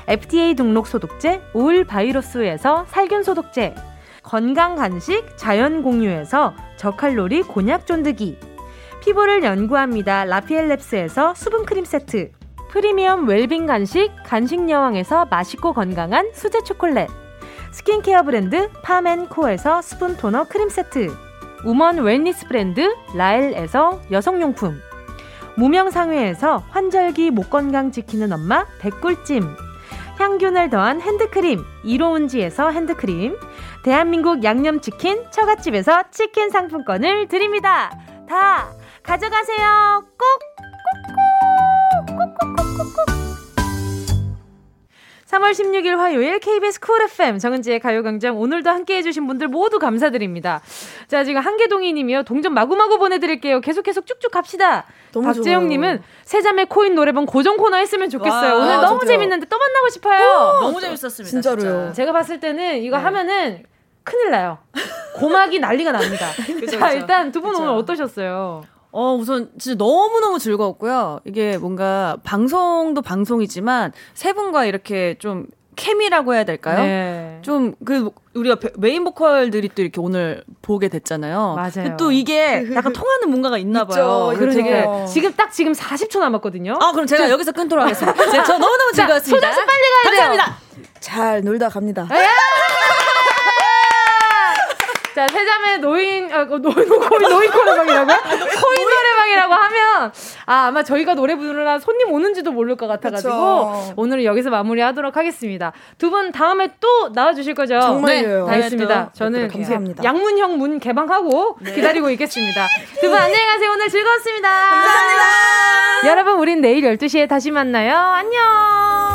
FDA 등록 소독제 올 바이러스에서 살균 소독제 건강 간식 자연 공유에서 저칼로리 곤약 쫀득이 피부를 연구합니다. 라피엘랩스에서 수분 크림 세트 프리미엄 웰빙 간식 간식 여왕에서 맛있고 건강한 수제 초콜렛 스킨케어 브랜드 파멘코에서 스푼 토너 크림 세트 woman wellness 브랜드 라엘에서 여성용품 무명상회에서 환절기 목 건강 지키는 엄마 백꿀찜 항균을 더한 핸드크림 이로운지에서 핸드크림 대한민국 양념치킨 처갓집에서 치킨 상품권을 드립니다. 다 가져가세요. 꼭! 꼭꼭 꼭꼭꼭 3월 16일 화요일 KBS 쿨 FM 정은지의 가요광장 오늘도 함께 해주신 분들 모두 감사드립니다. 자 지금 한계동이 님이요. 동전 마구마구 보내드릴게요. 계속 계속 쭉쭉 갑시다. 박재영님은 세자매 코인 노래방 고정 코너 했으면 좋겠어요. 와, 오늘 너무 진짜요. 재밌는데 또 만나고 싶어요. 오, 너무 재밌었습니다. 진짜로요. 진짜. 제가 봤을 때는 이거 네. 하면은 큰일 나요. 고막이 난리가 납니다. 그쵸, 자 일단 두 분 오늘 어떠셨어요? 어, 우선 진짜 너무너무 즐거웠고요. 이게 뭔가 방송도 방송이지만 세 분과 이렇게 좀 케미라고 해야 될까요? 네. 좀그 우리가 메인 보컬들이 또 이렇게 오늘 보게 됐잖아요. 맞아요. 또 이게 약간 통하는 뭔가가 있나 봐요. 그러 되게 지금 딱 지금 40초 남았거든요. 아 그럼 제가 여기서 끊도록 하겠습니다. 저 너무너무 즐거웠습니다. 소정 씨 빨리 가야 돼요. 감사합니다. 잘 놀다 갑니다. 자, 세자매 노인, 아, 노, 노, 거의 노인 노래방이라고요? 코인 노래방이라고 하면, 아, 아마 저희가 노래 부르느라 손님 오는지도 모를 것 같아가지고, 그쵸. 오늘은 여기서 마무리 하도록 하겠습니다. 두 분 다음에 또 나와주실 거죠? 정말요. 네, 알겠습니다. 저는 감사합니다. 양문형 문 개방하고 네. 기다리고 있겠습니다. 두 분 안녕히 가세요. 오늘 즐거웠습니다. 감사합니다. 여러분, 우린 내일 12시에 다시 만나요. 안녕!